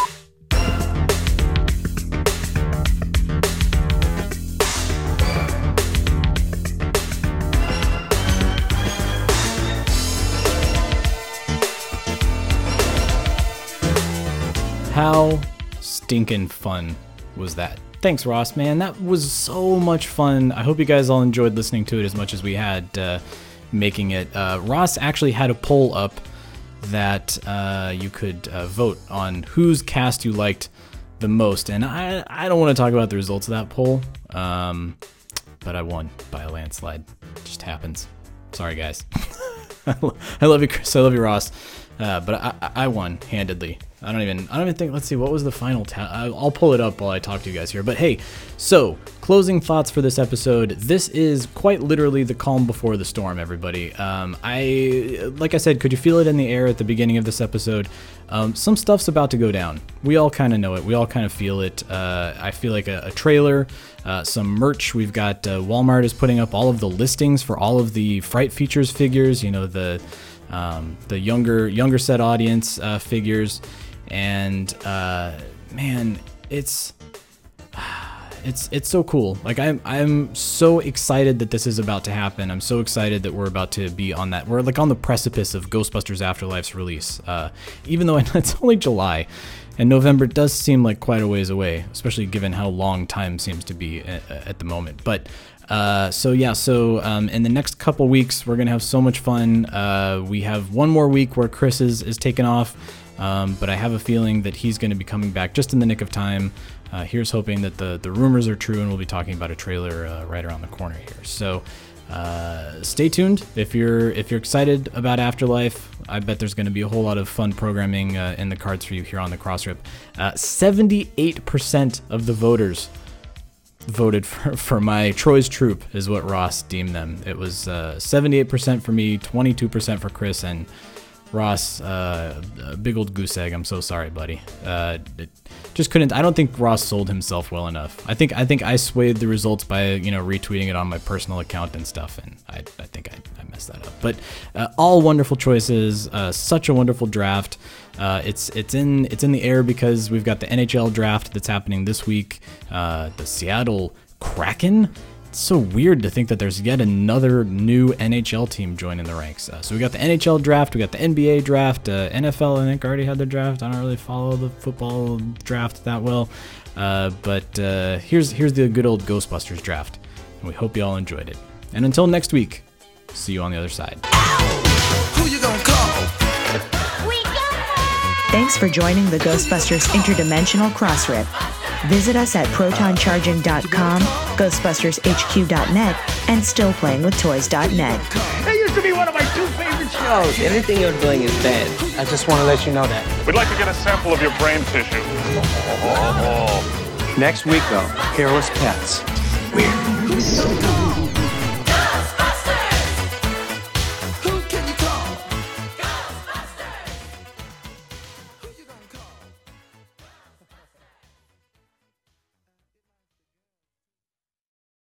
How stinking fun was that? Thanks, Ross, man. That was so much fun. I hope you guys all enjoyed listening to it as much as we had uh, making it. Uh, Ross actually had a poll up that uh, you could uh, vote on whose cast you liked the most. And I, I don't want to talk about the results of that poll, um, but I won by a landslide. It just happens. Sorry, guys. I love you, Chris. I love you, Ross. Uh, but I, I won handedly. I don't even. I don't even think. Let's see. What was the final? I'll pull it up while I talk to you guys here. But hey, so closing thoughts for this episode. This is quite literally the calm before the storm. Everybody. Um, I like I said. Could you feel it in the air at the beginning of this episode? Um, some stuff's about to go down. We all kind of know it. We all kind of feel it. Uh, I feel like a, a trailer, uh, some merch. We've got uh, Walmart is putting up all of the listings for all of the Fright Features figures. You know the um, the younger younger set audience uh, figures, and uh, man, it's it's it's so cool. Like I'm I'm so excited that this is about to happen. I'm so excited that we're about to be on that. We're like on the precipice of Ghostbusters Afterlife's release. Uh, even though it's only July, and November does seem like quite a ways away, especially given how long time seems to be at, at the moment. But uh, so yeah, so um, in the next couple weeks, we're gonna have so much fun. Uh, we have one more week where Chris is is taken off, um, but I have a feeling that he's gonna be coming back just in the nick of time. Uh, here's hoping that the the rumors are true, and we'll be talking about a trailer uh, right around the corner here. So. uh, stay tuned if you're if you're excited about Afterlife. I bet there's going to be a whole lot of fun programming in the cards for you here on the Crossrip. Uh, 78% of the voters voted for, for my Troy's Troop, is what Ross deemed them. It was uh, 78% for me, 22% for Chris, and Ross, uh, a big old goose egg. I'm so sorry, buddy. Uh, just couldn't. I don't think Ross sold himself well enough. I think I think I swayed the results by you know retweeting it on my personal account and stuff, and I, I think I, I messed that up. But uh, all wonderful choices. Uh, such a wonderful draft. Uh, it's it's in it's in the air because we've got the NHL draft that's happening this week. Uh, the Seattle Kraken it's so weird to think that there's yet another new NHL team joining the ranks. Uh, so we got the NHL draft, we got the NBA draft, uh, NFL I think already had their draft. I don't really follow the football draft that well, uh, but uh, here's here's the good old Ghostbusters draft, and we hope you all enjoyed it. And until next week, see you on the other side. Thanks for joining the Ghostbusters Interdimensional Crossrip. Visit us at protoncharging.com, ghostbustershq.net, and stillplayingwithtoys.net. That used to be one of my two favorite shows. Anything you're doing is bad. I just want to let you know that. We'd like to get a sample of your brain tissue. Next week, though, hairless pets. Weird.